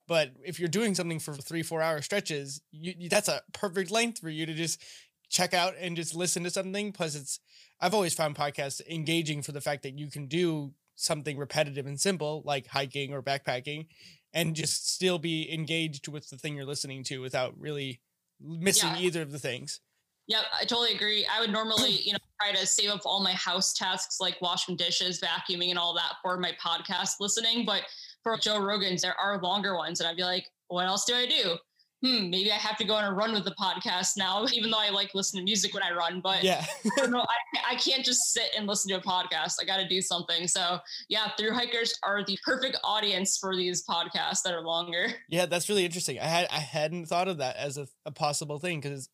Speaker 2: But if you're doing something for three, four hour stretches, you- that's a perfect length for you to just check out and just listen to something. Plus, it's I've always found podcasts engaging for the fact that you can do something repetitive and simple like hiking or backpacking and just still be engaged with the thing you're listening to without really missing
Speaker 1: Yeah.
Speaker 2: either of the things.
Speaker 1: Yep, I totally agree. I would normally, you know, try to save up all my house tasks like washing dishes, vacuuming, and all that for my podcast listening. But for Joe Rogan's, there are longer ones, and I'd be like, what else do I do? Hmm, maybe I have to go on a run with the podcast now, even though I like listening to music when I run. But
Speaker 2: Yeah.
Speaker 1: I know, I, I can't just sit and listen to a podcast. I got to do something. So yeah, through hikers are the perfect audience for these podcasts that are longer.
Speaker 2: Yeah, that's really interesting. I had I hadn't thought of that as a, a possible thing because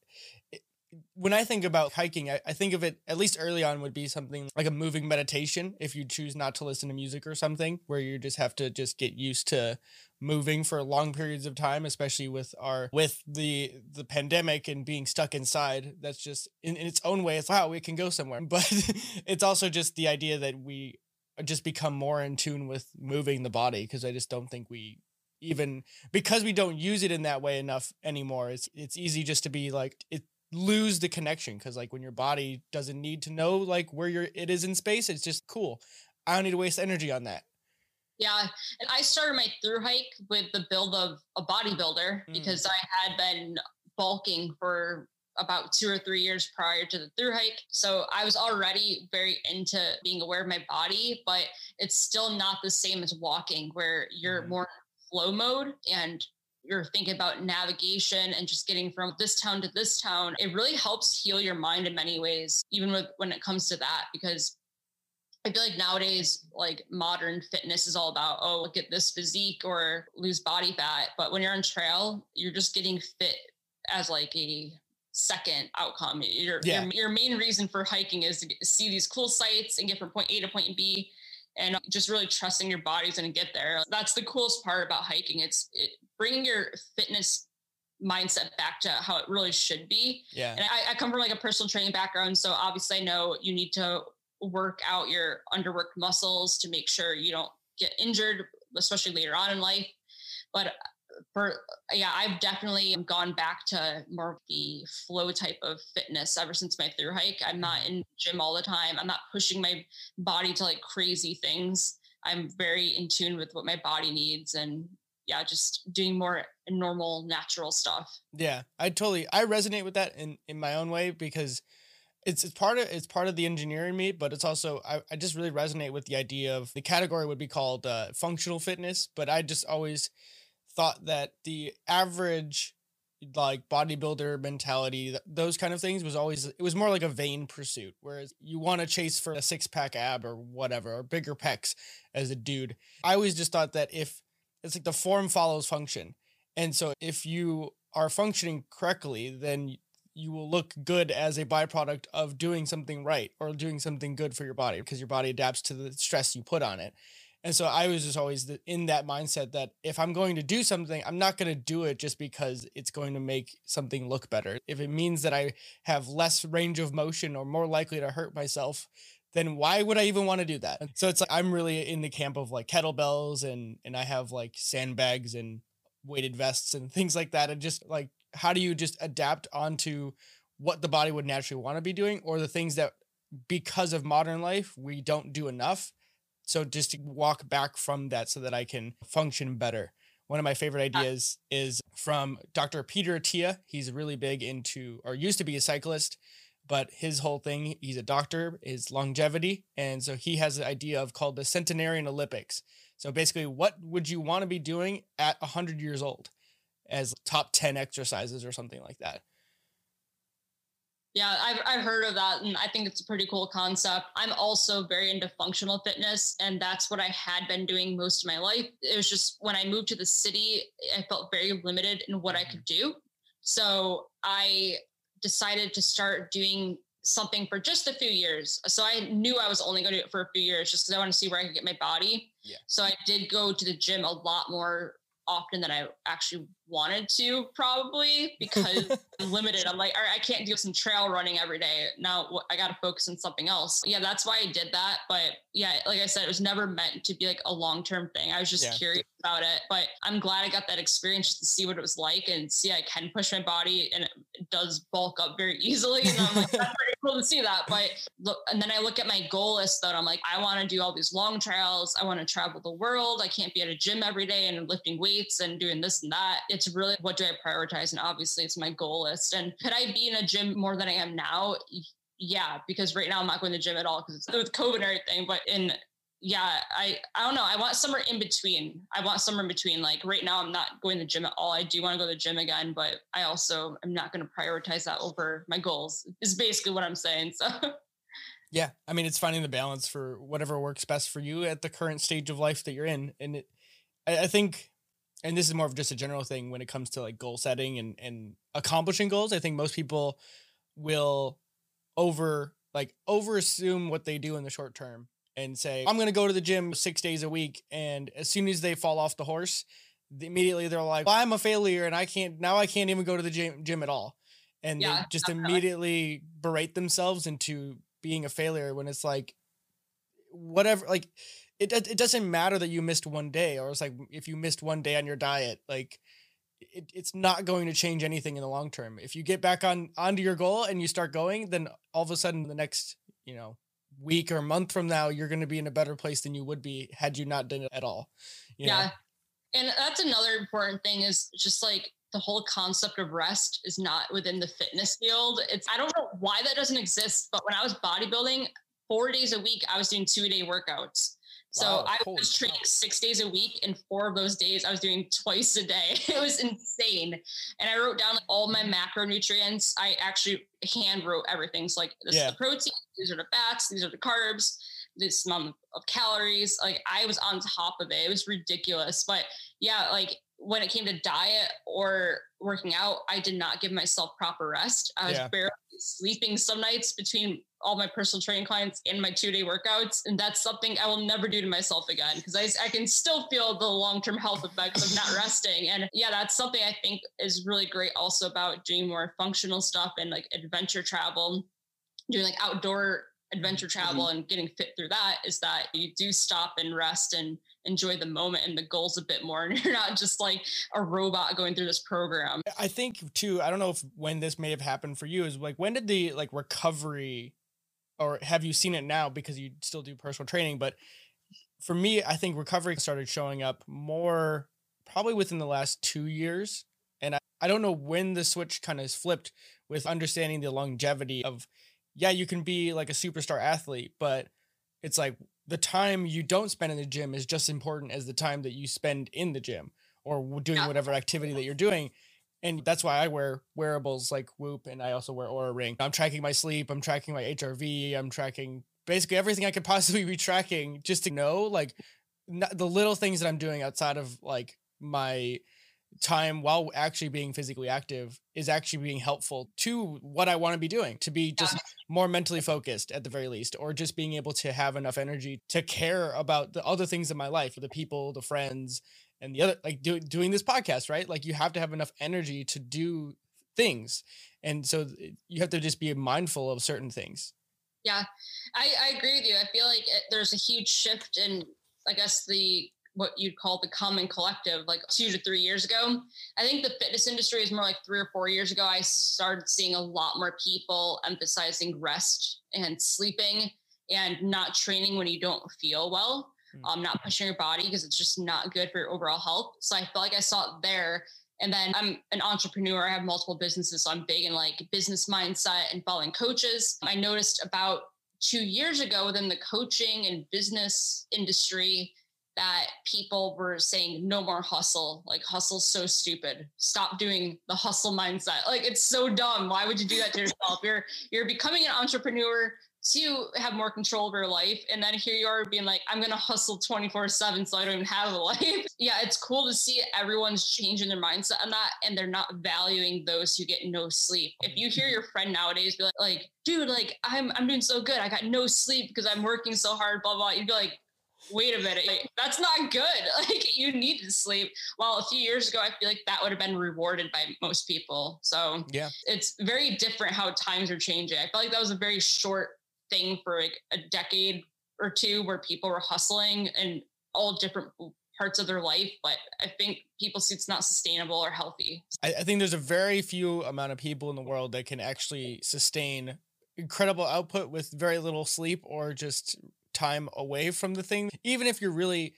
Speaker 2: when I think about hiking, I, I think of it at least early on would be something like a moving meditation. If you choose not to listen to music or something, where you just have to just get used to moving for long periods of time, especially with our with the the pandemic and being stuck inside. That's just in, in its own way. It's wow, we can go somewhere, but it's also just the idea that we just become more in tune with moving the body because I just don't think we even because we don't use it in that way enough anymore it's it's easy just to be like it lose the connection because like when your body doesn't need to know like where you're it is in space it's just cool i don't need to waste energy on that
Speaker 1: Yeah, and I started my through hike with the build of a bodybuilder
Speaker 2: Mm.
Speaker 1: because I had been bulking for about two or three years prior to the through hike. So I was already very into being aware of my body, but it's still not the same as walking where you're
Speaker 2: Mhm.
Speaker 1: more flow mode and you're thinking about navigation and just getting from this town to this town. It really helps heal your mind in many ways, even with when it comes to that, because I feel like nowadays, like modern fitness is all about, oh, get this physique or lose body fat. But when you're on trail, you're just getting fit as like a second outcome. Your,
Speaker 2: Yeah.
Speaker 1: your, your main reason for hiking is to get, see these cool sights and get from point A to point B and just really trusting your body's going to get there. That's the coolest part about hiking. It's it, bringing your fitness mindset back to how it really should be
Speaker 2: yeah
Speaker 1: and I, I come from like a personal training background so obviously i know you need to work out your underworked muscles to make sure you don't get injured especially later on in life but for yeah i've definitely gone back to more of the flow type of fitness ever since my through hike. I'm not in gym all the time. I'm not pushing my body to like crazy things. I'm very in tune with what my body needs and yeah just doing more normal natural stuff.
Speaker 2: Yeah, I totally I resonate with that in in my own way because it's it's part of it's part of the engineering me, but it's also I, I just really resonate with the idea of the category would be called uh, functional fitness, but I just always thought that the average like bodybuilder mentality those kind of things was always it was more like a vain pursuit whereas you want to chase for a six pack ab or whatever or bigger pecs as a dude i always just thought that if it's like the form follows function. And so if you are functioning correctly, then you will look good as a byproduct of doing something right or doing something good for your body because your body adapts to the stress you put on it. And so I was just always in that mindset that if I'm going to do something, I'm not going to do it just because it's going to make something look better. If it means that I have less range of motion or more likely to hurt myself, then why would I even want to do that? So it's like I'm really in the camp of like kettlebells and and I have like sandbags and weighted vests and things like that and just like how do you just adapt onto what the body would naturally want to be doing or the things that because of modern life we don't do enough so just to walk back from that so that I can function better. One of my favorite uh ideas is from Dr. Peter Attia. He's really big into, or used to be a cyclist, but his whole thing, he's a doctor, is longevity. And so he has an idea of called the centenarian Olympics. So basically, what would you want to be doing at 100 years old as top 10 exercises or something like that?
Speaker 1: Yeah, I've, I've heard of that. And I think it's a pretty cool concept. I'm also very into functional fitness. And that's what I had been doing most of my life. It was just when I moved to the city, I felt very limited in what I could do. So I decided to start doing something for just a few years. So I knew I was only going to do it for a few years just because I want to see where I could get my body. Yeah. So I did go to the gym a lot more often than I actually wanted to probably because I'm limited. I'm like, all right, I can't do some trail running every day. Now I got to focus on something else. Yeah, that's why I did that. But yeah, like I said, it was never meant to be like a long term thing. I was just yeah. curious about it. But I'm glad I got that experience to see what it was like and see I can push my body and it does bulk up very easily. And I'm like, that's pretty cool to see that. But look, and then I look at my goal list though, I'm like, I want to do all these long trails. I want to travel the world. I can't be at a gym every day and lifting weights and doing this and that. It's really what do I prioritize? And obviously it's my goal list. And could I be in a gym more than I am now? Yeah, because right now I'm not going to the gym at all because with COVID and everything. But in yeah, I I don't know. I want somewhere in between. I want somewhere in between. Like right now, I'm not going to the gym at all. I do want to go to the gym again, but I also am not going to prioritize that over my goals. Is basically what I'm saying. So.
Speaker 2: Yeah, I mean, it's finding the balance for whatever works best for you at the current stage of life that you're in, and it, I think, and this is more of just a general thing when it comes to like goal setting and and accomplishing goals. I think most people will over like over assume what they do in the short term and say, I'm going to go to the gym six days a week. And as soon as they fall off the horse, immediately they're like, well, I'm a failure and I can't, now I can't even go to the gym, gym at all. And yeah, they just immediately berate themselves into being a failure when it's like, whatever, like, it, it doesn't matter that you missed one day or it's like if you missed one day on your diet, like, it, it's not going to change anything in the long term. If you get back on onto your goal and you start going, then all of a sudden the next, you know, week or month from now, you're going to be in a better place than you would be had you not done it at all.
Speaker 1: yeah. Know? And that's another important thing is just like the whole concept of rest is not within the fitness field. It's, I don't know why that doesn't exist, but when I was bodybuilding, four days a week, I was doing two day workouts. So wow, I was training six days a week, and four of those days I was doing twice a day. It was insane. And I wrote down like, all my macronutrients. I actually hand wrote everything. So like this yeah. is the protein, these are the fats, these are the carbs, this amount of calories. Like I was on top of it. It was ridiculous. But yeah, like when it came to diet or working out, I did not give myself proper rest. I was yeah. barely sleeping some nights between all my personal training clients in my two day workouts. And that's something I will never do to myself again because I, I can still feel the long term health effects of not resting. And yeah, that's something I think is really great also about doing more functional stuff and like adventure travel, doing like outdoor adventure travel mm-hmm. and getting fit through that is that you do stop and rest and enjoy the moment and the goals a bit more and you're not just like a robot going through this program
Speaker 2: i think too i don't know if when this may have happened for you is like when did the like recovery or have you seen it now because you still do personal training but for me i think recovery started showing up more probably within the last two years and i, I don't know when the switch kind of flipped with understanding the longevity of yeah you can be like a superstar athlete but it's like the time you don't spend in the gym is just important as the time that you spend in the gym or doing whatever activity that you're doing and that's why I wear wearables like Whoop, and I also wear Oura Ring. I'm tracking my sleep. I'm tracking my HRV. I'm tracking basically everything I could possibly be tracking just to know like the little things that I'm doing outside of like my time while actually being physically active is actually being helpful to what I want to be doing to be just more mentally focused at the very least or just being able to have enough energy to care about the other things in my life the people the friends and the other like do, doing this podcast right? Like you have to have enough energy to do things. And so you have to just be mindful of certain things.
Speaker 1: Yeah i, I agree with you. I feel like it, there's a huge shift in i guess the what you'd call the common collective like two to three years ago. I think the fitness industry is more like three or four years ago i started seeing a lot more people emphasizing rest and sleeping and not training when you don't feel well. Um, not pushing your body because it's just not good for your overall health. So i felt like i saw it there. And then I'm an entrepreneur. I have multiple businesses. So I'm big in like business mindset and following coaches. I noticed about two years ago within the coaching and business industry that people were saying no more hustle. Like hustle's so stupid. Stop doing the hustle mindset. Like it's so dumb. Why would you do that to yourself? You're you're becoming an entrepreneur to have more control over your life. And then here you are being like, I'm going to hustle 24 7 so I don't even have a life. yeah, it's cool to see everyone's changing their mindset on that and they're not valuing those who get no sleep. If you hear your friend nowadays be like, like dude, like I'm, I'm doing so good. I got no sleep because I'm working so hard, blah, blah. You'd be like, wait a minute, that's not good. Like you need to sleep. Well, a few years ago, I feel like that would have been rewarded by most people. So
Speaker 2: yeah,
Speaker 1: it's very different how times are changing. I felt like that was a very short thing for like a decade or two where people were hustling in all different parts of their life but i think people see it's not sustainable or healthy.
Speaker 2: I, I, think there's a very few amount of people in the world that can actually sustain incredible output with very little sleep or just time away from the thing even if you're really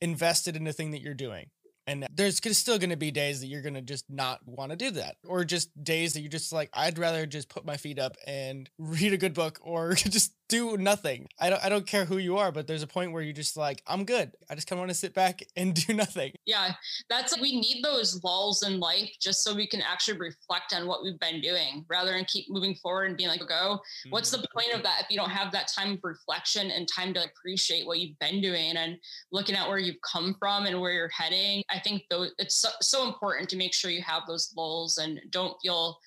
Speaker 2: invested in the thing that you're doing and there's still going to be days that you're going to just not want to do that, or just days that you're just like, I'd rather just put my feet up and read a good book or just do nothing. I don't I don't care who you are, but there's a point where you're just like, I'm good. I just kind of want to sit back and do nothing.
Speaker 1: Yeah. That's we need those lulls in life just so we can actually reflect on what we've been doing rather than keep moving forward and being like, go. What's the point of mm-hmm. that if you don't have that time of reflection and time to appreciate what you've been doing and looking at where you've come from and where you're heading? I think though it's so, so important to make sure you have those lulls and don't feel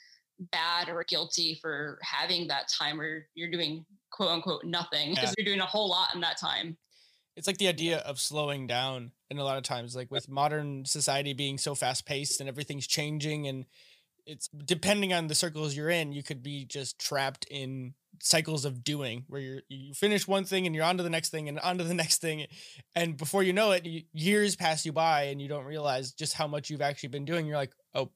Speaker 1: bad or guilty for having that time where you're doing quote unquote nothing because yeah. you're doing a whole lot in that time.
Speaker 2: It's like the idea of slowing down and a lot of times like with modern society being so fast paced and everything's changing and it's depending on the circles you're in, you could be just trapped in cycles of doing where you're you finish one thing and you're on to the next thing and on to the next thing and before you know it years pass you by and you don't realize just how much you've actually been doing you're like oh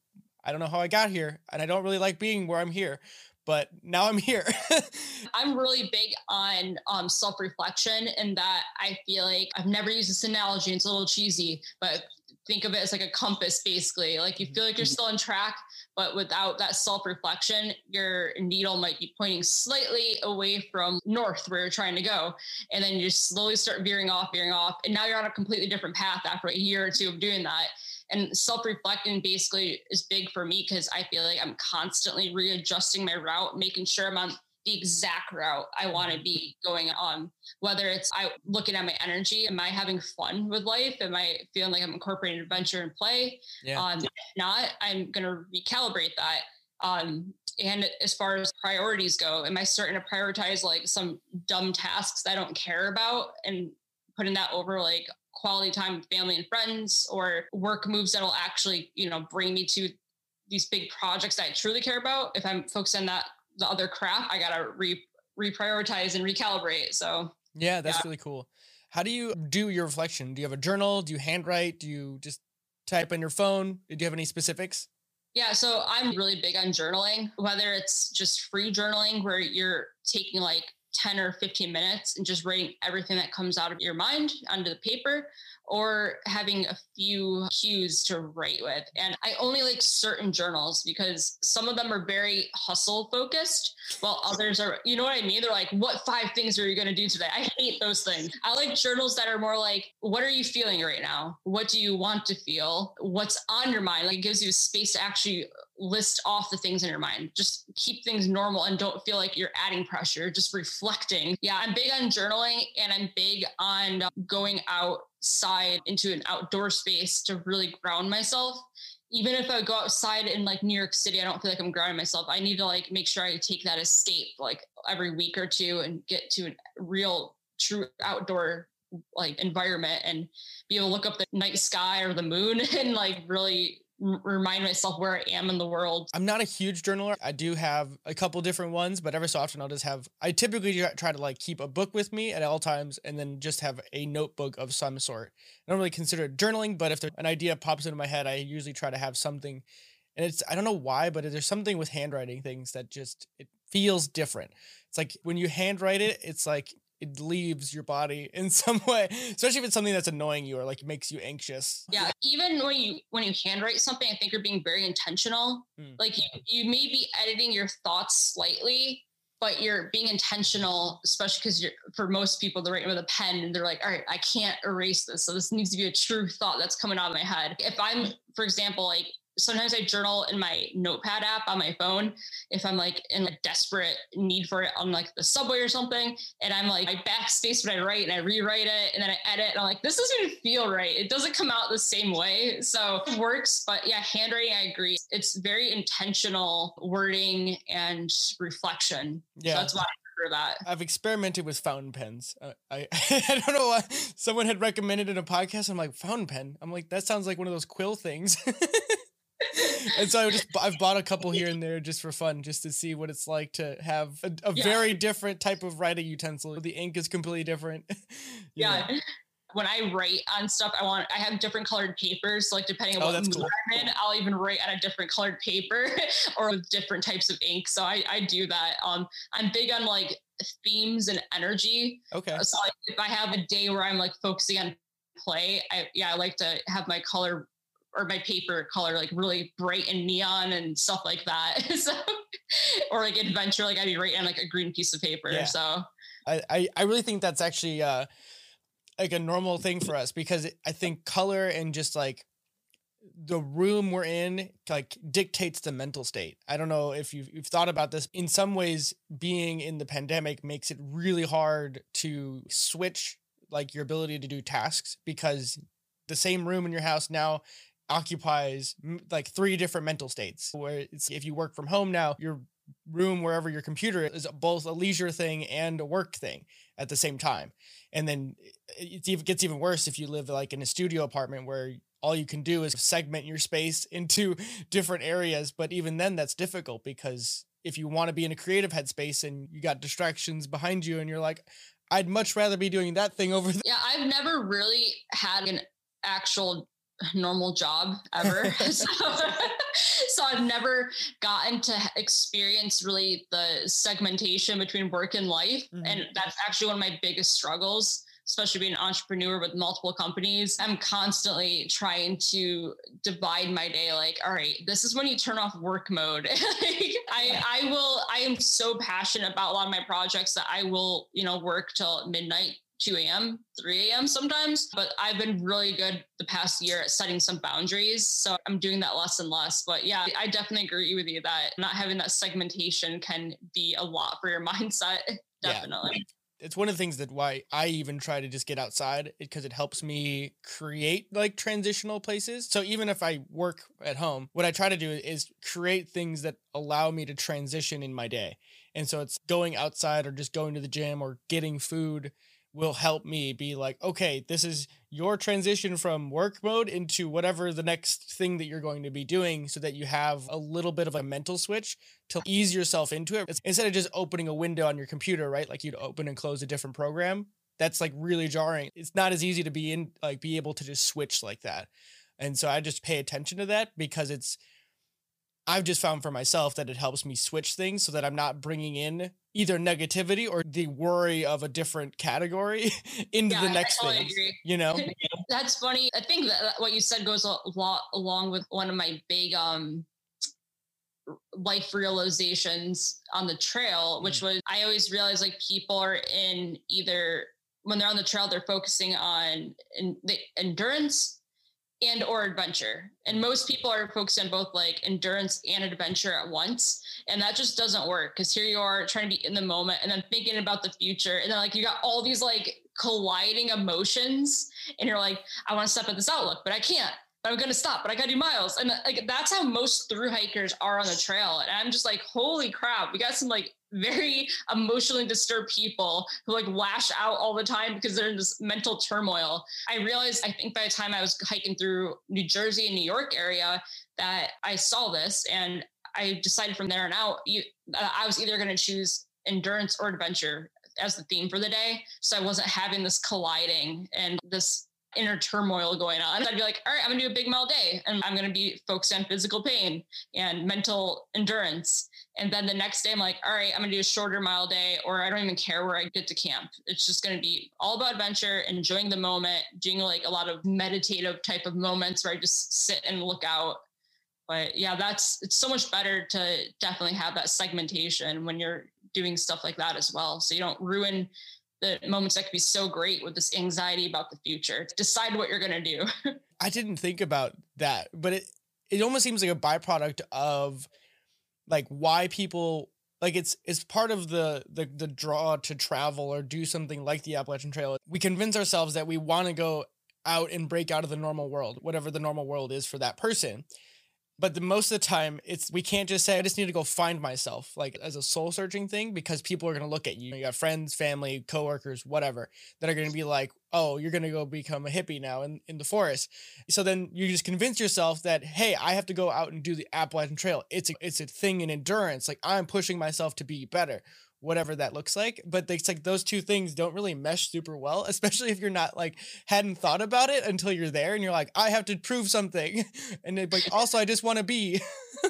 Speaker 2: i don't know how i got here and i don't really like being where i'm here but now I'm here.
Speaker 1: I'm really big on um, self reflection, and that I feel like I've never used this analogy. It's a little cheesy, but think of it as like a compass, basically. Like you feel like you're mm-hmm. still on track, but without that self reflection, your needle might be pointing slightly away from north where you're trying to go. And then you just slowly start veering off, veering off. And now you're on a completely different path after a year or two of doing that and self-reflecting basically is big for me because i feel like i'm constantly readjusting my route making sure i'm on the exact route i want to be going on. Whether it's i looking at my energy am i having fun with life? Am i feeling like i'm incorporating adventure and play? Yeah. um, if not i'm going to recalibrate that. Um, and as far as priorities go am i starting to prioritize like some dumb tasks i don't care about and putting that over like quality time with family and friends or work moves that'll actually, you know, bring me to these big projects that I truly care about. If I'm focused on that, the other crap, I gotta re reprioritize and recalibrate. So
Speaker 2: yeah, that's yeah. really cool. How do you do your reflection? Do you have a journal? Do you handwrite? Do you just type on your phone? Do you have any specifics?
Speaker 1: Yeah, so I'm really big on journaling, whether it's just free journaling where you're taking like 10 or 15 minutes and just writing everything that comes out of your mind onto the paper or having a few cues to write with. And I only like certain journals because some of them are very hustle focused, while others are, you know what I mean? They're like, what five things are you going to do today? I hate those things. I like journals that are more like, what are you feeling right now? What do you want to feel? What's on your mind? Like it gives you space to actually list off the things in your mind. Just keep things normal and don't feel like you're adding pressure, just reflecting. Yeah, I'm big on journaling and I'm big on going outside into an outdoor space to really ground myself. Even if I go outside in like New York City, I don't feel like I'm grounding myself. I need to like make sure I take that escape like every week or two and get to a real true outdoor like environment and be able to look up the night sky or the moon and like really remind myself where I am in the world.
Speaker 2: I'm not a huge journaler. I do have a couple different ones, but every so often I'll just have, I typically try to like keep a book with me at all times and then just have a notebook of some sort. I don't really consider it journaling, but if there, an idea pops into my head, I usually try to have something. And it's, I don't know why, but there's something with handwriting things that just, it feels different. It's like when you handwrite it, it's like it leaves your body in some way especially if it's something that's annoying you or like makes you anxious.
Speaker 1: Yeah even when you when you handwrite something i think you're being very intentional. Mm. like you, you may be editing your thoughts slightly but you're being intentional especially because you're for most people they're writing with a pen and they're like all right i can't erase this so this needs to be a true thought that's coming out of my head. If i'm for example like sometimes I journal in my notepad app on my phone if I'm like in a desperate need for it on like the subway or something. And I'm like, I backspace what I write and I rewrite it and then I edit. And I'm like, this doesn't even feel right. It doesn't come out the same way. So it works. But yeah, handwriting, I agree. It's very intentional wording and reflection. Yeah. So that's why that.
Speaker 2: I've experimented with fountain pens. Uh, I I don't know why someone had recommended in a podcast. I'm like fountain pen. I'm like that sounds like one of those quill things. and so I just I've bought a couple here and there just for fun, just to see what it's like to have a, a yeah. very different type of writing utensil. The ink is completely different.
Speaker 1: yeah. Know. When I write on stuff, I want I have different colored papers. So like depending on oh, what mood cool. I'm in, I'll even write on a different colored paper or with different types of ink. So I, I do that. Um, I'm big on like themes and energy.
Speaker 2: Okay.
Speaker 1: So like, if I have a day where I'm like focusing on play, I yeah, I like to have my color or my paper color like really bright and neon and stuff like that. so, or like adventure, like I'd be writing on like a green piece of paper. Yeah. So
Speaker 2: I, I, I really think that's actually uh like a normal thing for us because I think color and just like the room we're in like dictates the mental state. I don't know if you've, you've thought about this. In some ways, being in the pandemic makes it really hard to switch like your ability to do tasks because the same room in your house now occupies like three different mental states where it's if you work from home now your room wherever your computer is both a leisure thing and a work thing at the same time and then it gets even worse if you live like in a studio apartment where all you can do is segment your space into different areas but even then that's difficult because if you want to be in a creative headspace and you got distractions behind you and you're like I'd much rather be doing that thing over.
Speaker 1: Yeah, I've never really had an actual normal job ever. so, so I've never gotten to experience really the segmentation between work and life. Mm-hmm. And that's actually one of my biggest struggles especially being an entrepreneur with multiple companies, I'm constantly trying to divide my day. Like, all right, this is when you turn off work mode. I, I will, I am so passionate about a lot of my projects that I will, you know, work till midnight 2 a.m., 3 a.m. sometimes. But I've been really good the past year at setting some boundaries. So I'm doing that less and less. But yeah, I definitely agree with you that not having that segmentation can be a lot for your mindset. Definitely. Yeah
Speaker 2: it's one of the things that why I even try to just get outside because it helps me create like transitional places. So even if I work at home, what I try to do is create things that allow me to transition in my day. And so it's going outside or just going to the gym or getting food will help me be like, okay, this is your transition from work mode into whatever the next thing that you're going to be doing so that you have a little bit of a mental switch to ease yourself into it. It's, instead of just opening a window on your computer, right? Like you'd open and close a different program. That's like really jarring. It's not as easy to be in, like, be able to just switch like that. And so I just pay attention to that because it's, I've just found for myself that it helps me switch things so that I'm not bringing in either negativity or the worry of a different category into yeah, the next totally thing. Agree. You know,
Speaker 1: that's funny. I think that what you said goes a lot along with one of my big um life realizations on the trail, which mm. was I always realized like people are in either when they're on the trail, they're focusing on in the endurance and or adventure. And mm. most people are focused on both like endurance and adventure at once. And that just doesn't work because here you are trying to be in the moment and then thinking about the future. And then like you got all these like colliding emotions and you're like, I want to step at this outlook, but I can't. But I'm gonna stop, but I gotta do miles. And like that's how most through hikers are on the trail. And I'm just like, holy crap, we got some like very emotionally disturbed people who like lash out all the time because they're in this mental turmoil. I realized, I think by the time I was hiking through New Jersey and New York area, that I saw this and I decided from there on out, you, I was either going to choose endurance or adventure as the theme for the day. So I wasn't having this colliding and this inner turmoil going on. I'd be like, all right, I'm gonna do a big mile day and I'm gonna be focused on physical pain and mental endurance. And then the next day, I'm like, all right, I'm gonna do a shorter mile day, or I don't even care where I get to camp. It's just gonna be all about adventure, enjoying the moment, doing like a lot of meditative type of moments where I just sit and look out. But yeah, that's it's so much better to definitely have that segmentation when you're doing stuff like that as well. So you don't ruin the moments that could be so great with this anxiety about the future. Decide what you're going to do.
Speaker 2: I didn't think about that, but it it almost seems like a byproduct of like why people like it's it's part of the the the draw to travel or do something like the Appalachian Trail. We convince ourselves that we want to go out and break out of the normal world, whatever the normal world is for that person but the most of the time it's we can't just say i just need to go find myself like as a soul searching thing because people are going to look at you. You got friends family coworkers whatever that are going to be like oh you're going to go become a hippie now in, in the forest. So then you just convince yourself that hey i have to go out and do the appalachian trail. It's a, it's a thing in endurance. Like i'm pushing myself to be better whatever that looks like. But it's like those two things don't really mesh super well, especially if you're not like hadn't thought about it until you're there and you're like, I have to prove something. And it, like also I just want to be.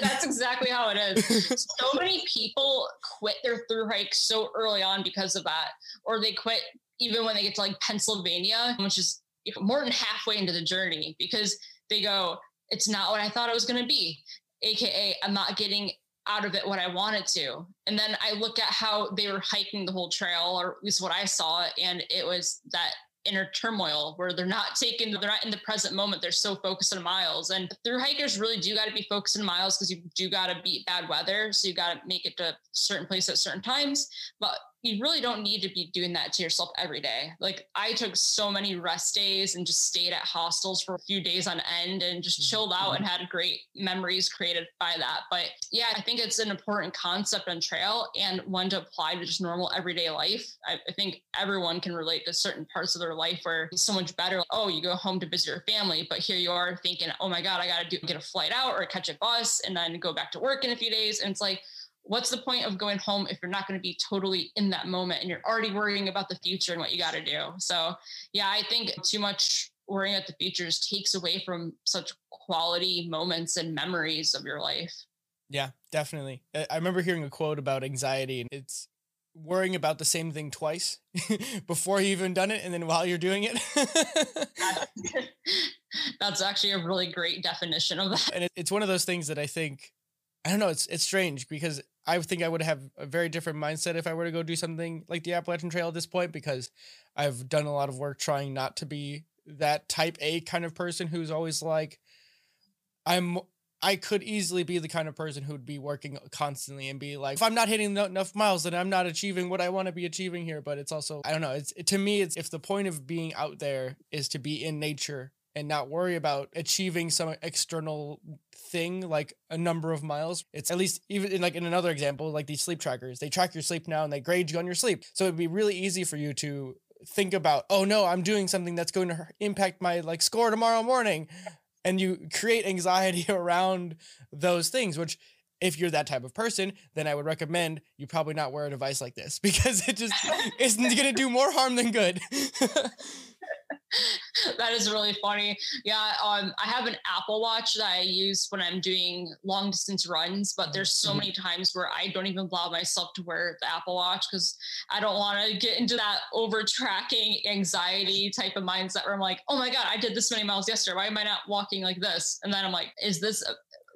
Speaker 1: That's exactly how it is. So many people quit their through hike so early on because of that, or they quit even when they get to like Pennsylvania, which is more than halfway into the journey because they go, it's not what I thought it was going to be. AKA, I'm not getting out of it what I wanted to. And then I look at how they were hiking the whole trail, or at least what I saw, and it was that inner turmoil where they're not taking they're not in the present moment they're so focused on miles and through hikers really do got to be focused on miles because you do got to beat bad weather so you got to make it to certain place at certain times but you really don't need to be doing that to yourself every day. Like I took so many rest days and just stayed at hostels for a few days on end and just mm-hmm. chilled out and mm-hmm. had great memories created by that. But yeah, I think it's an important concept on trail and one to apply to just normal everyday life. I, I think everyone can relate to certain parts of their life where it's so much better. Oh, you go home to visit your family, but here you are thinking, oh my God, I got to do get a flight out or catch a bus and then go back to work in a few days. And it's like, what's the point of going home if you're not going to be totally in that moment and you're already worrying about the future and what you got to do? So yeah i think too much worrying about the future futures takes away from such quality moments and memories of your life.
Speaker 2: Yeah definitely. I remember hearing a quote about anxiety and it's worrying about the same thing twice before you even done it and then while you're doing it.
Speaker 1: That's actually a really great definition of that.
Speaker 2: And it's one of those things that i think I don't know. It's it's strange because I think I would have a very different mindset if I were to go do something like the Appalachian Trail at this point because I've done a lot of work trying not to be that type A kind of person who's always like I'm I could easily be the kind of person who'd be working constantly and be like, if I'm not hitting enough miles, then I'm not achieving what I want to be achieving here. But it's also, I don't know. It's to me, it's if the point of being out there is to be in nature and not worry about achieving some external thing like a number of miles. It's at least even in like in another example, like these sleep trackers, they track your sleep now and they grade you on your sleep. So it'd be really easy for you to think about, oh no, I'm doing something that's going to impact my like score tomorrow morning. And you create anxiety around those things, which if you're that type of person, then I would recommend you probably not wear a device like this because it just isn't going to do more harm than good.
Speaker 1: that is really funny. Yeah, um, I have an Apple Watch that I use when I'm doing long distance runs, but there's so mm-hmm. many times where I don't even allow myself to wear the Apple Watch because I don't want to get into that over tracking anxiety type of mindset where I'm like, oh my God, I did this many miles yesterday. Why am I not walking like this? And then I'm like, is this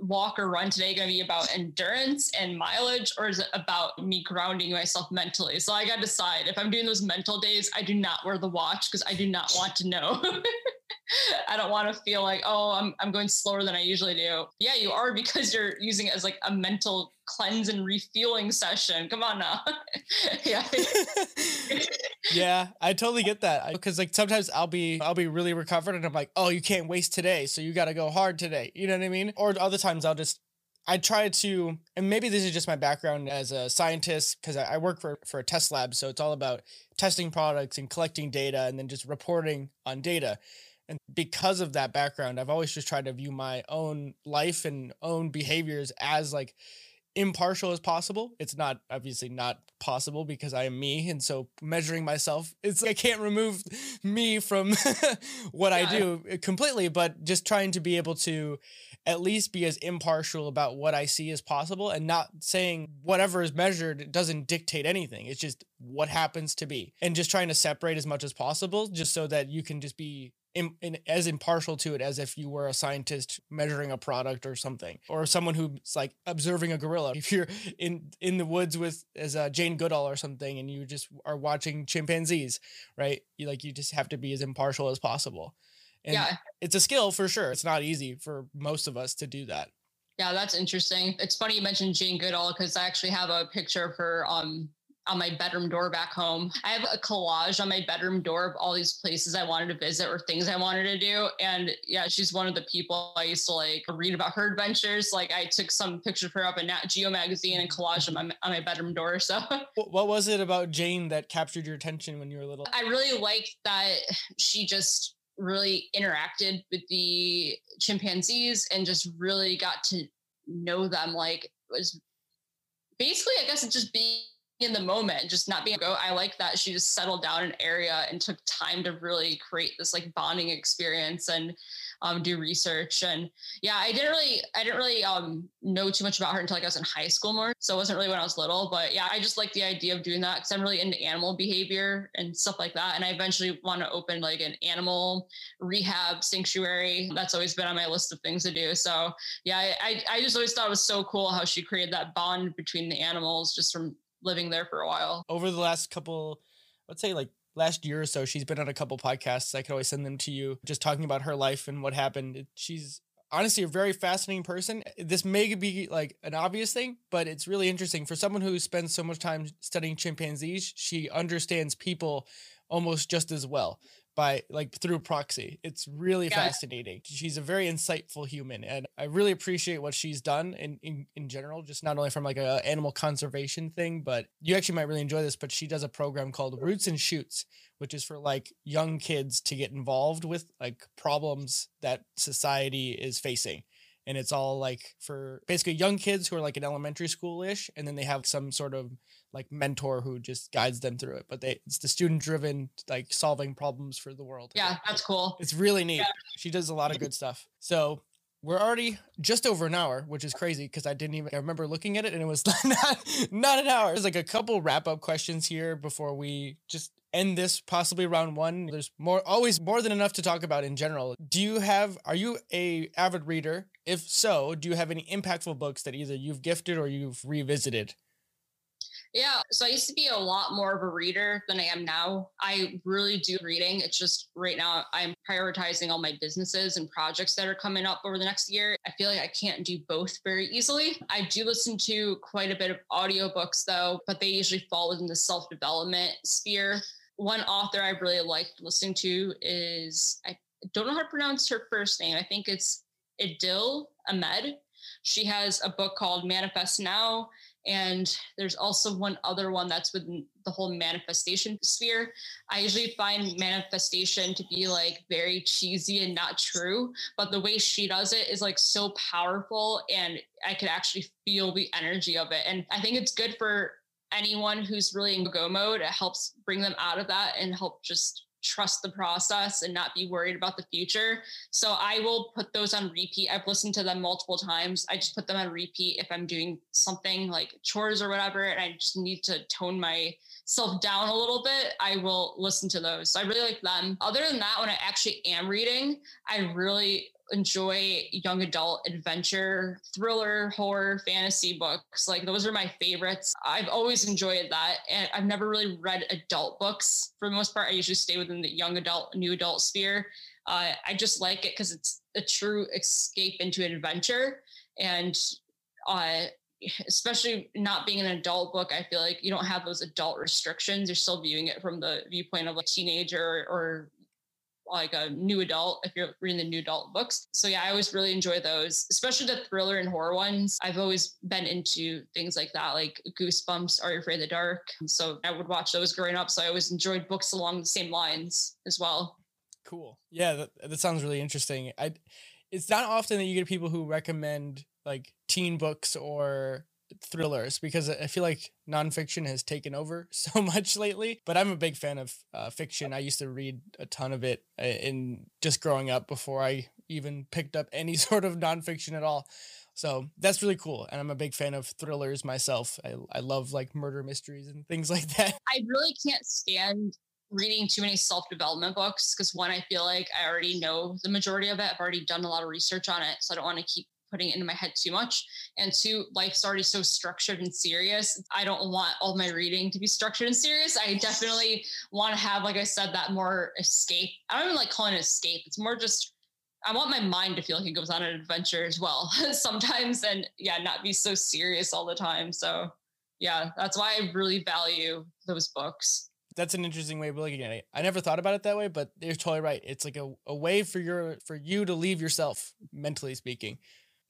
Speaker 1: walk or run today going to be about endurance and mileage, or is it about me grounding myself mentally? So I got to decide if I'm doing those mental days, I do not wear the watch because I do not want to know. I don't want to feel like, oh, I'm, I'm going slower than I usually do. Yeah, you are because you're using it as like a mental cleanse and refueling session. Come on now.
Speaker 2: yeah. yeah, I totally get that. Because like sometimes I'll be I'll be really recovered and I'm like, oh, you can't waste today. So you gotta go hard today. You know what I mean? Or other times I'll just I try to, and maybe this is just my background as a scientist because I, I work for, for a test lab. So it's all about testing products and collecting data and then just reporting on data. And because of that background, I've always just tried to view my own life and own behaviors as like impartial as possible. It's not obviously not possible because I am me. And so measuring myself, it's I can't remove me from what yeah. I do uh, completely, but just trying to be able to at least be as impartial about what I see as possible and not saying whatever is measured doesn't dictate anything. It's just what happens to be. And just trying to separate as much as possible just so that you can just be in, in, as impartial to it as if you were a scientist measuring a product or something, or someone who's like observing a gorilla. If you're in in the woods with as a Jane Goodall or something, and you just are watching chimpanzees, right? You like you just have to be as impartial as possible. And yeah, it's a skill for sure. It's not easy for most of us to do that.
Speaker 1: Yeah, that's interesting. It's funny you mentioned Jane Goodall because I actually have a picture of her um on my bedroom door back home. I have a collage on my bedroom door of all these places I wanted to visit or things I wanted to do. And yeah, she's one of the people I used to like read about her adventures. Like I took some pictures of her up in Nat Geo magazine and collage on my, on my bedroom door. So
Speaker 2: what was it about Jane that captured your attention when you were little?
Speaker 1: I really liked that she just really interacted with the chimpanzees and just really got to know them like it was basically i guess it just being in the moment, just not being go. I like that she just settled down an area and took time to really create this like bonding experience and um, do research. And yeah, I didn't really, I didn't really um, know too much about her until like I was in high school more. So it wasn't really when I was little, but yeah, I just like the idea of doing that because I'm really into animal behavior and stuff like that. And I eventually want to open like an animal rehab sanctuary. That's always been on my list of things to do. So yeah, I, I just always thought it was so cool how she created that bond between the animals just from living there for a while.
Speaker 2: Over the last couple, let's say like last year or so, she's been on a couple podcasts. I could always send them to you, just talking about her life and what happened. She's honestly a very fascinating person. This may be like an obvious thing, but it's really interesting for someone who spends so much time studying chimpanzees. She understands people almost just as well by like through proxy. It's really fascinating. She's a very insightful human and I really appreciate what she's done in, in, in general, just not only from like a animal conservation thing, but you actually might really enjoy this, but she does a program called Roots and Shoots, which is for like young kids to get involved with like problems that society is facing and it's all like for basically young kids who are like in elementary school ish, and then they have some sort of like mentor who just guides them through it. But they it's the student driven like solving problems for the world.
Speaker 1: Yeah, that's cool.
Speaker 2: It's really neat. Yeah. She does a lot of good stuff. So we're already just over an hour, which is crazy because I didn't even I remember looking at it and it was not not an hour. There's like a couple wrap up questions here before we just end this possibly round one. There's more always more than enough to talk about in general. Do you have are you a avid reader? If so, do you have any impactful books that either you've gifted or you've revisited?
Speaker 1: Yeah. So I used to be a lot more of a reader than I am now. I really do reading. It's just right now I'm prioritizing all my businesses and projects that are coming up over the next year. I feel like I can't do both very easily. I do listen to quite a bit of audiobooks though, but they usually fall within the self development sphere. One author I really liked listening to is, I don't know how to pronounce her first name. I think it's Adil Ahmed. She has a book called Manifest Now and there's also one other one that's within the whole manifestation sphere. I usually find manifestation to be like very cheesy and not true, but the way she does it is like so powerful and I could actually feel the energy of it. And I think it's good for anyone who's really in go mode. It helps bring them out of that and help just trust the process and not be worried about the future. So I will put those on repeat. I've listened to them multiple times. I just put them on repeat if I'm doing something like chores or whatever, and I just need to tone myself down a little bit. I will listen to those. So I really like them. Other than that, when I actually am reading, I really enjoy young adult adventure, thriller, horror, fantasy books. Like those are my favorites. I've always enjoyed that. And I've never really read adult books for the most part. I usually stay within the young adult, new adult sphere. Uh, I just like it because it's a true escape into adventure. And uh, especially not being an adult book, I feel like you don't have those adult restrictions. You're still viewing it from the viewpoint of a teenager or like a new adult if you're reading the new adult books. So yeah, I always really enjoy those, especially the thriller and horror ones. I've always been into things like that, like Goosebumps, Are You Afraid of the Dark? So I would watch those growing up. So I always enjoyed books along the same lines as well.
Speaker 2: Cool. Yeah, that, that sounds really interesting. I it's not often that you get people who recommend like teen books or thrillers because I feel like nonfiction has taken over so much lately. But I'm a big fan of uh, fiction. I used to read a ton of it uh, in just growing up before I even picked up any sort of nonfiction at all. So that's really cool. And I'm a big fan of thrillers myself. I, I love like murder mysteries and things like that.
Speaker 1: I really can't stand reading too many self development books because one, I feel like I already know the majority of it. I've already done a lot of research on it. So I don't want to keep putting it into my head too much. And two, life's already so structured and serious. I don't want all my reading to be structured and serious. I definitely want to have, like I said, that more escape. I don't even like calling it escape. It's more just I want my mind to feel like it goes on an adventure as well sometimes and yeah, not be so serious all the time. So yeah, that's why I really value those books.
Speaker 2: That's an interesting way of looking at it. I never thought about it that way, but you're totally right. It's like a, a way for your for you to leave yourself, mentally speaking.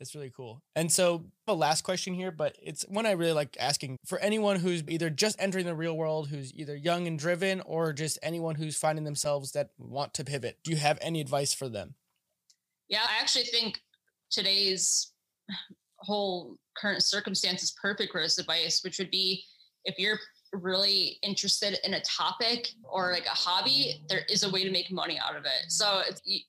Speaker 2: It's really cool. And so, a last question here, but it's one I really like asking for anyone who's either just entering the real world, who's either young and driven, or just anyone who's finding themselves that want to pivot. Do you have any advice for them?
Speaker 1: Yeah, I actually think today's whole current circumstance is perfect for this advice, which would be if you're really interested in a topic or like a hobby, there is a way to make money out of it. So,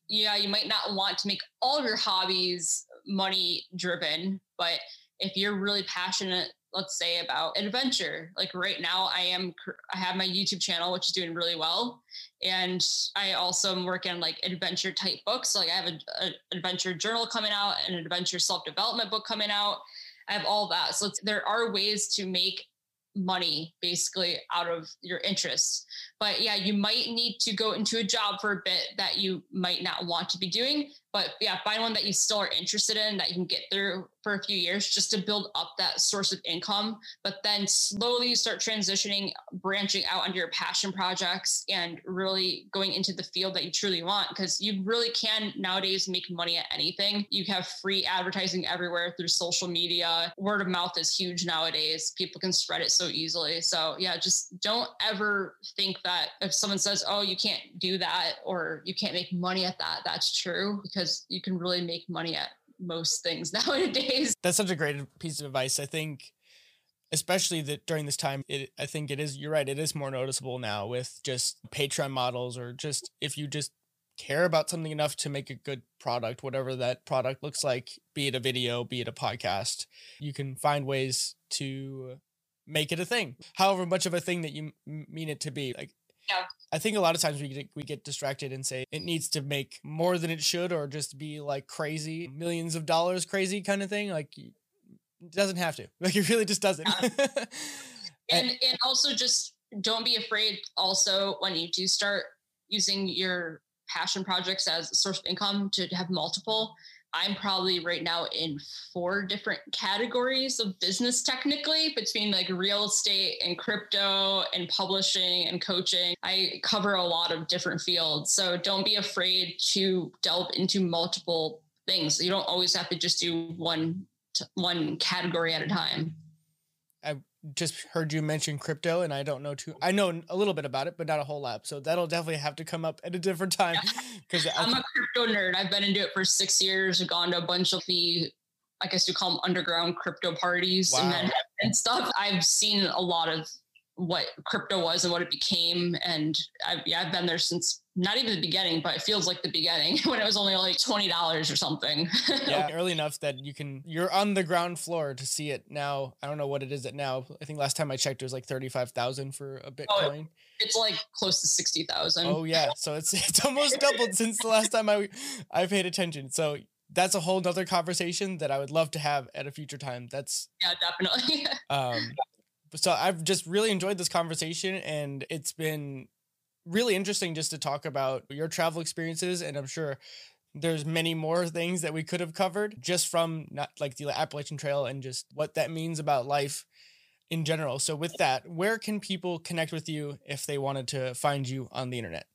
Speaker 1: yeah, you might not want to make all of your hobbies money driven, but if you're really passionate let's say about adventure like right now i am i have my youtube channel which is doing really well and i also am working on like adventure type books like i have an adventure journal coming out an adventure self-development book coming out i have all that so there are ways to make money basically out of your interests but yeah you might need to go into a job for a bit that you might not want to be doing but yeah find one that you still are interested in that you can get through for a few years just to build up that source of income but then slowly start transitioning branching out onto your passion projects and really going into the field that you truly want because you really can nowadays make money at anything. You have free advertising everywhere through social media. Word of mouth is huge nowadays. People can spread it so easily. So yeah just don't ever think that if someone says oh you can't do that or you can't make money at that that's true because you can really make money at most things nowadays.
Speaker 2: That's such a great piece of advice. I think especially that during this time it I think it is you're right, it is more noticeable now with just Patreon models or just if you just care about something enough to make a good product, whatever that product looks like, be it a video, be it a podcast, you can find ways to make it a thing. However much of a thing that you mean it to be. Like
Speaker 1: yeah.
Speaker 2: I think a lot of times we get, we get distracted and say it needs to make more than it should or just be like crazy, millions of dollars crazy kind of thing. Like it doesn't have to. Like it really just doesn't.
Speaker 1: Yeah. and and also just don't be afraid also when you do start using your passion projects as a source of income to have multiple I'm probably right now in four different categories of business technically between like real estate and crypto and publishing and coaching. I cover a lot of different fields. So don't be afraid to delve into multiple things. You don't always have to just do one one category at a time.
Speaker 2: I just heard you mention crypto and I don't know too I know a little bit about it but not a whole lot so that'll definitely have to come up at a different time
Speaker 1: because I'm a crypto nerd. I've been into it for 6 years I've gone to a bunch of the I guess you call them underground crypto parties wow. and stuff. I've seen a lot of what crypto was and what it became. And I've, yeah, I've been there since not even the beginning, but it feels like the beginning when it was only like $20 or something.
Speaker 2: yeah, early enough that you can, you're on the ground floor to see it now. I don't know what it is at now. I think last time I checked, it was like 35,000 for a oh, Bitcoin. Oh,
Speaker 1: it's like close to 60,000.
Speaker 2: Oh yeah. So it's, it's almost doubled since the last time I, I paid attention. So that's a whole nother conversation that I would love to have at a future time. That's
Speaker 1: yeah, definitely.
Speaker 2: um, so I've just really enjoyed this conversation and it's been really interesting just to talk about your travel experiences and I'm sure there's many more things that we could have covered just from not like the Appalachian Trail and just what that means about life in general. So with that, where can people connect with you if they wanted to find you on the internet?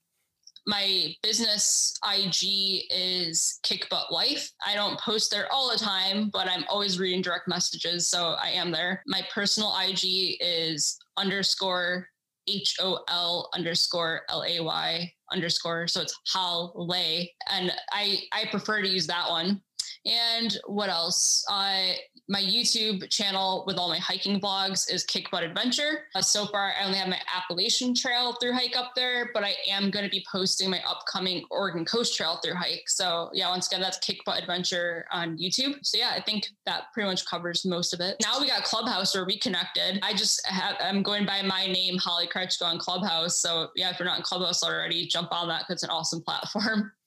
Speaker 1: My business IG is Kick Butt Life. I don't post there all the time, but I'm always reading direct messages. So I am there. My personal IG is underscore H O L underscore L A Y underscore. So it's Hal Lay. And I, I prefer to use that one. And what else? Uh, my YouTube channel with all my hiking vlogs is Kick Butt Adventure. Uh, so far, I only have my Appalachian Trail through hike up there, but I am going to be posting my upcoming Oregon Coast Trail through hike. So yeah, once again, that's Kick Butt Adventure on YouTube. So yeah, I think that pretty much covers most of it. Now we got Clubhouse where we connected. I just have, I'm going by my name, Holly Kreczko on Clubhouse. So yeah, if you're not in Clubhouse already, jump on that because it's an awesome platform.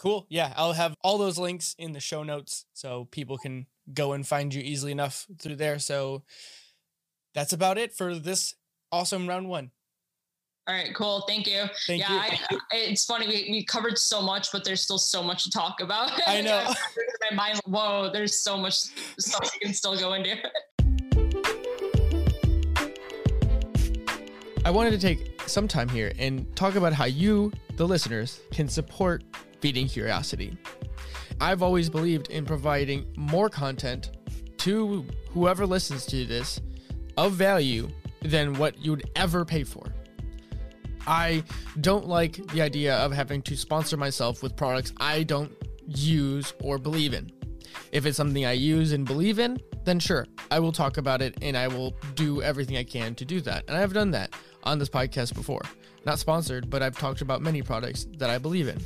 Speaker 2: Cool. Yeah, I'll have all those links in the show notes so people can go and find you easily enough through there. So that's about it for this awesome round one.
Speaker 1: All right, cool. Thank you.
Speaker 2: Thank yeah,
Speaker 1: you. I, it's funny we, we covered so much, but there's still so much to talk about.
Speaker 2: I know.
Speaker 1: my mind, whoa, there's so much stuff you can still go into.
Speaker 2: I wanted to take some time here and talk about how you, the listeners, can support Feeding Curiosity. I've always believed in providing more content to whoever listens to this of value than what you'd ever pay for. I don't like the idea of having to sponsor myself with products I don't use or believe in. If it's something I use and believe in, then sure, I will talk about it and I will do everything I can to do that. And I've done that on this podcast before. Not sponsored, but I've talked about many products that I believe in.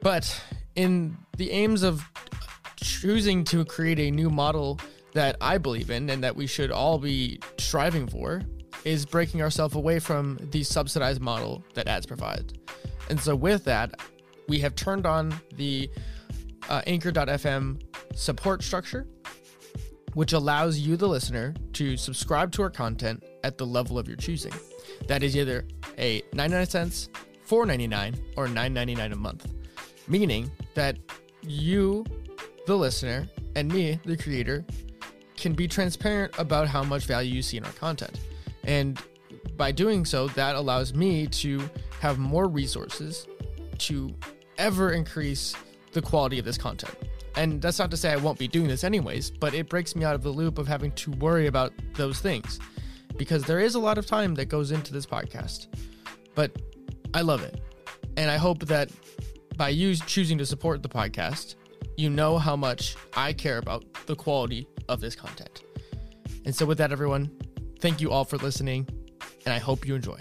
Speaker 2: But in the aims of choosing to create a new model that I believe in and that we should all be striving for is breaking ourselves away from the subsidized model that ads provide. And so, with that, we have turned on the uh, Anchor.fm support structure, which allows you, the listener, to subscribe to our content at the level of your choosing. That is either a 99 cents, 4.99, or 9.99 a month meaning that you, the listener, and me, the creator, can be transparent about how much value you see in our content. And by doing so, that allows me to have more resources to ever increase the quality of this content. And that's not to say I won't be doing this anyways, but it breaks me out of the loop of having to worry about those things because there is a lot of time that goes into this podcast. But I love it. And I hope that by you choosing to support the podcast, you know how much I care about the quality of this content. And so, with that, everyone, thank you all for listening, and I hope you enjoy.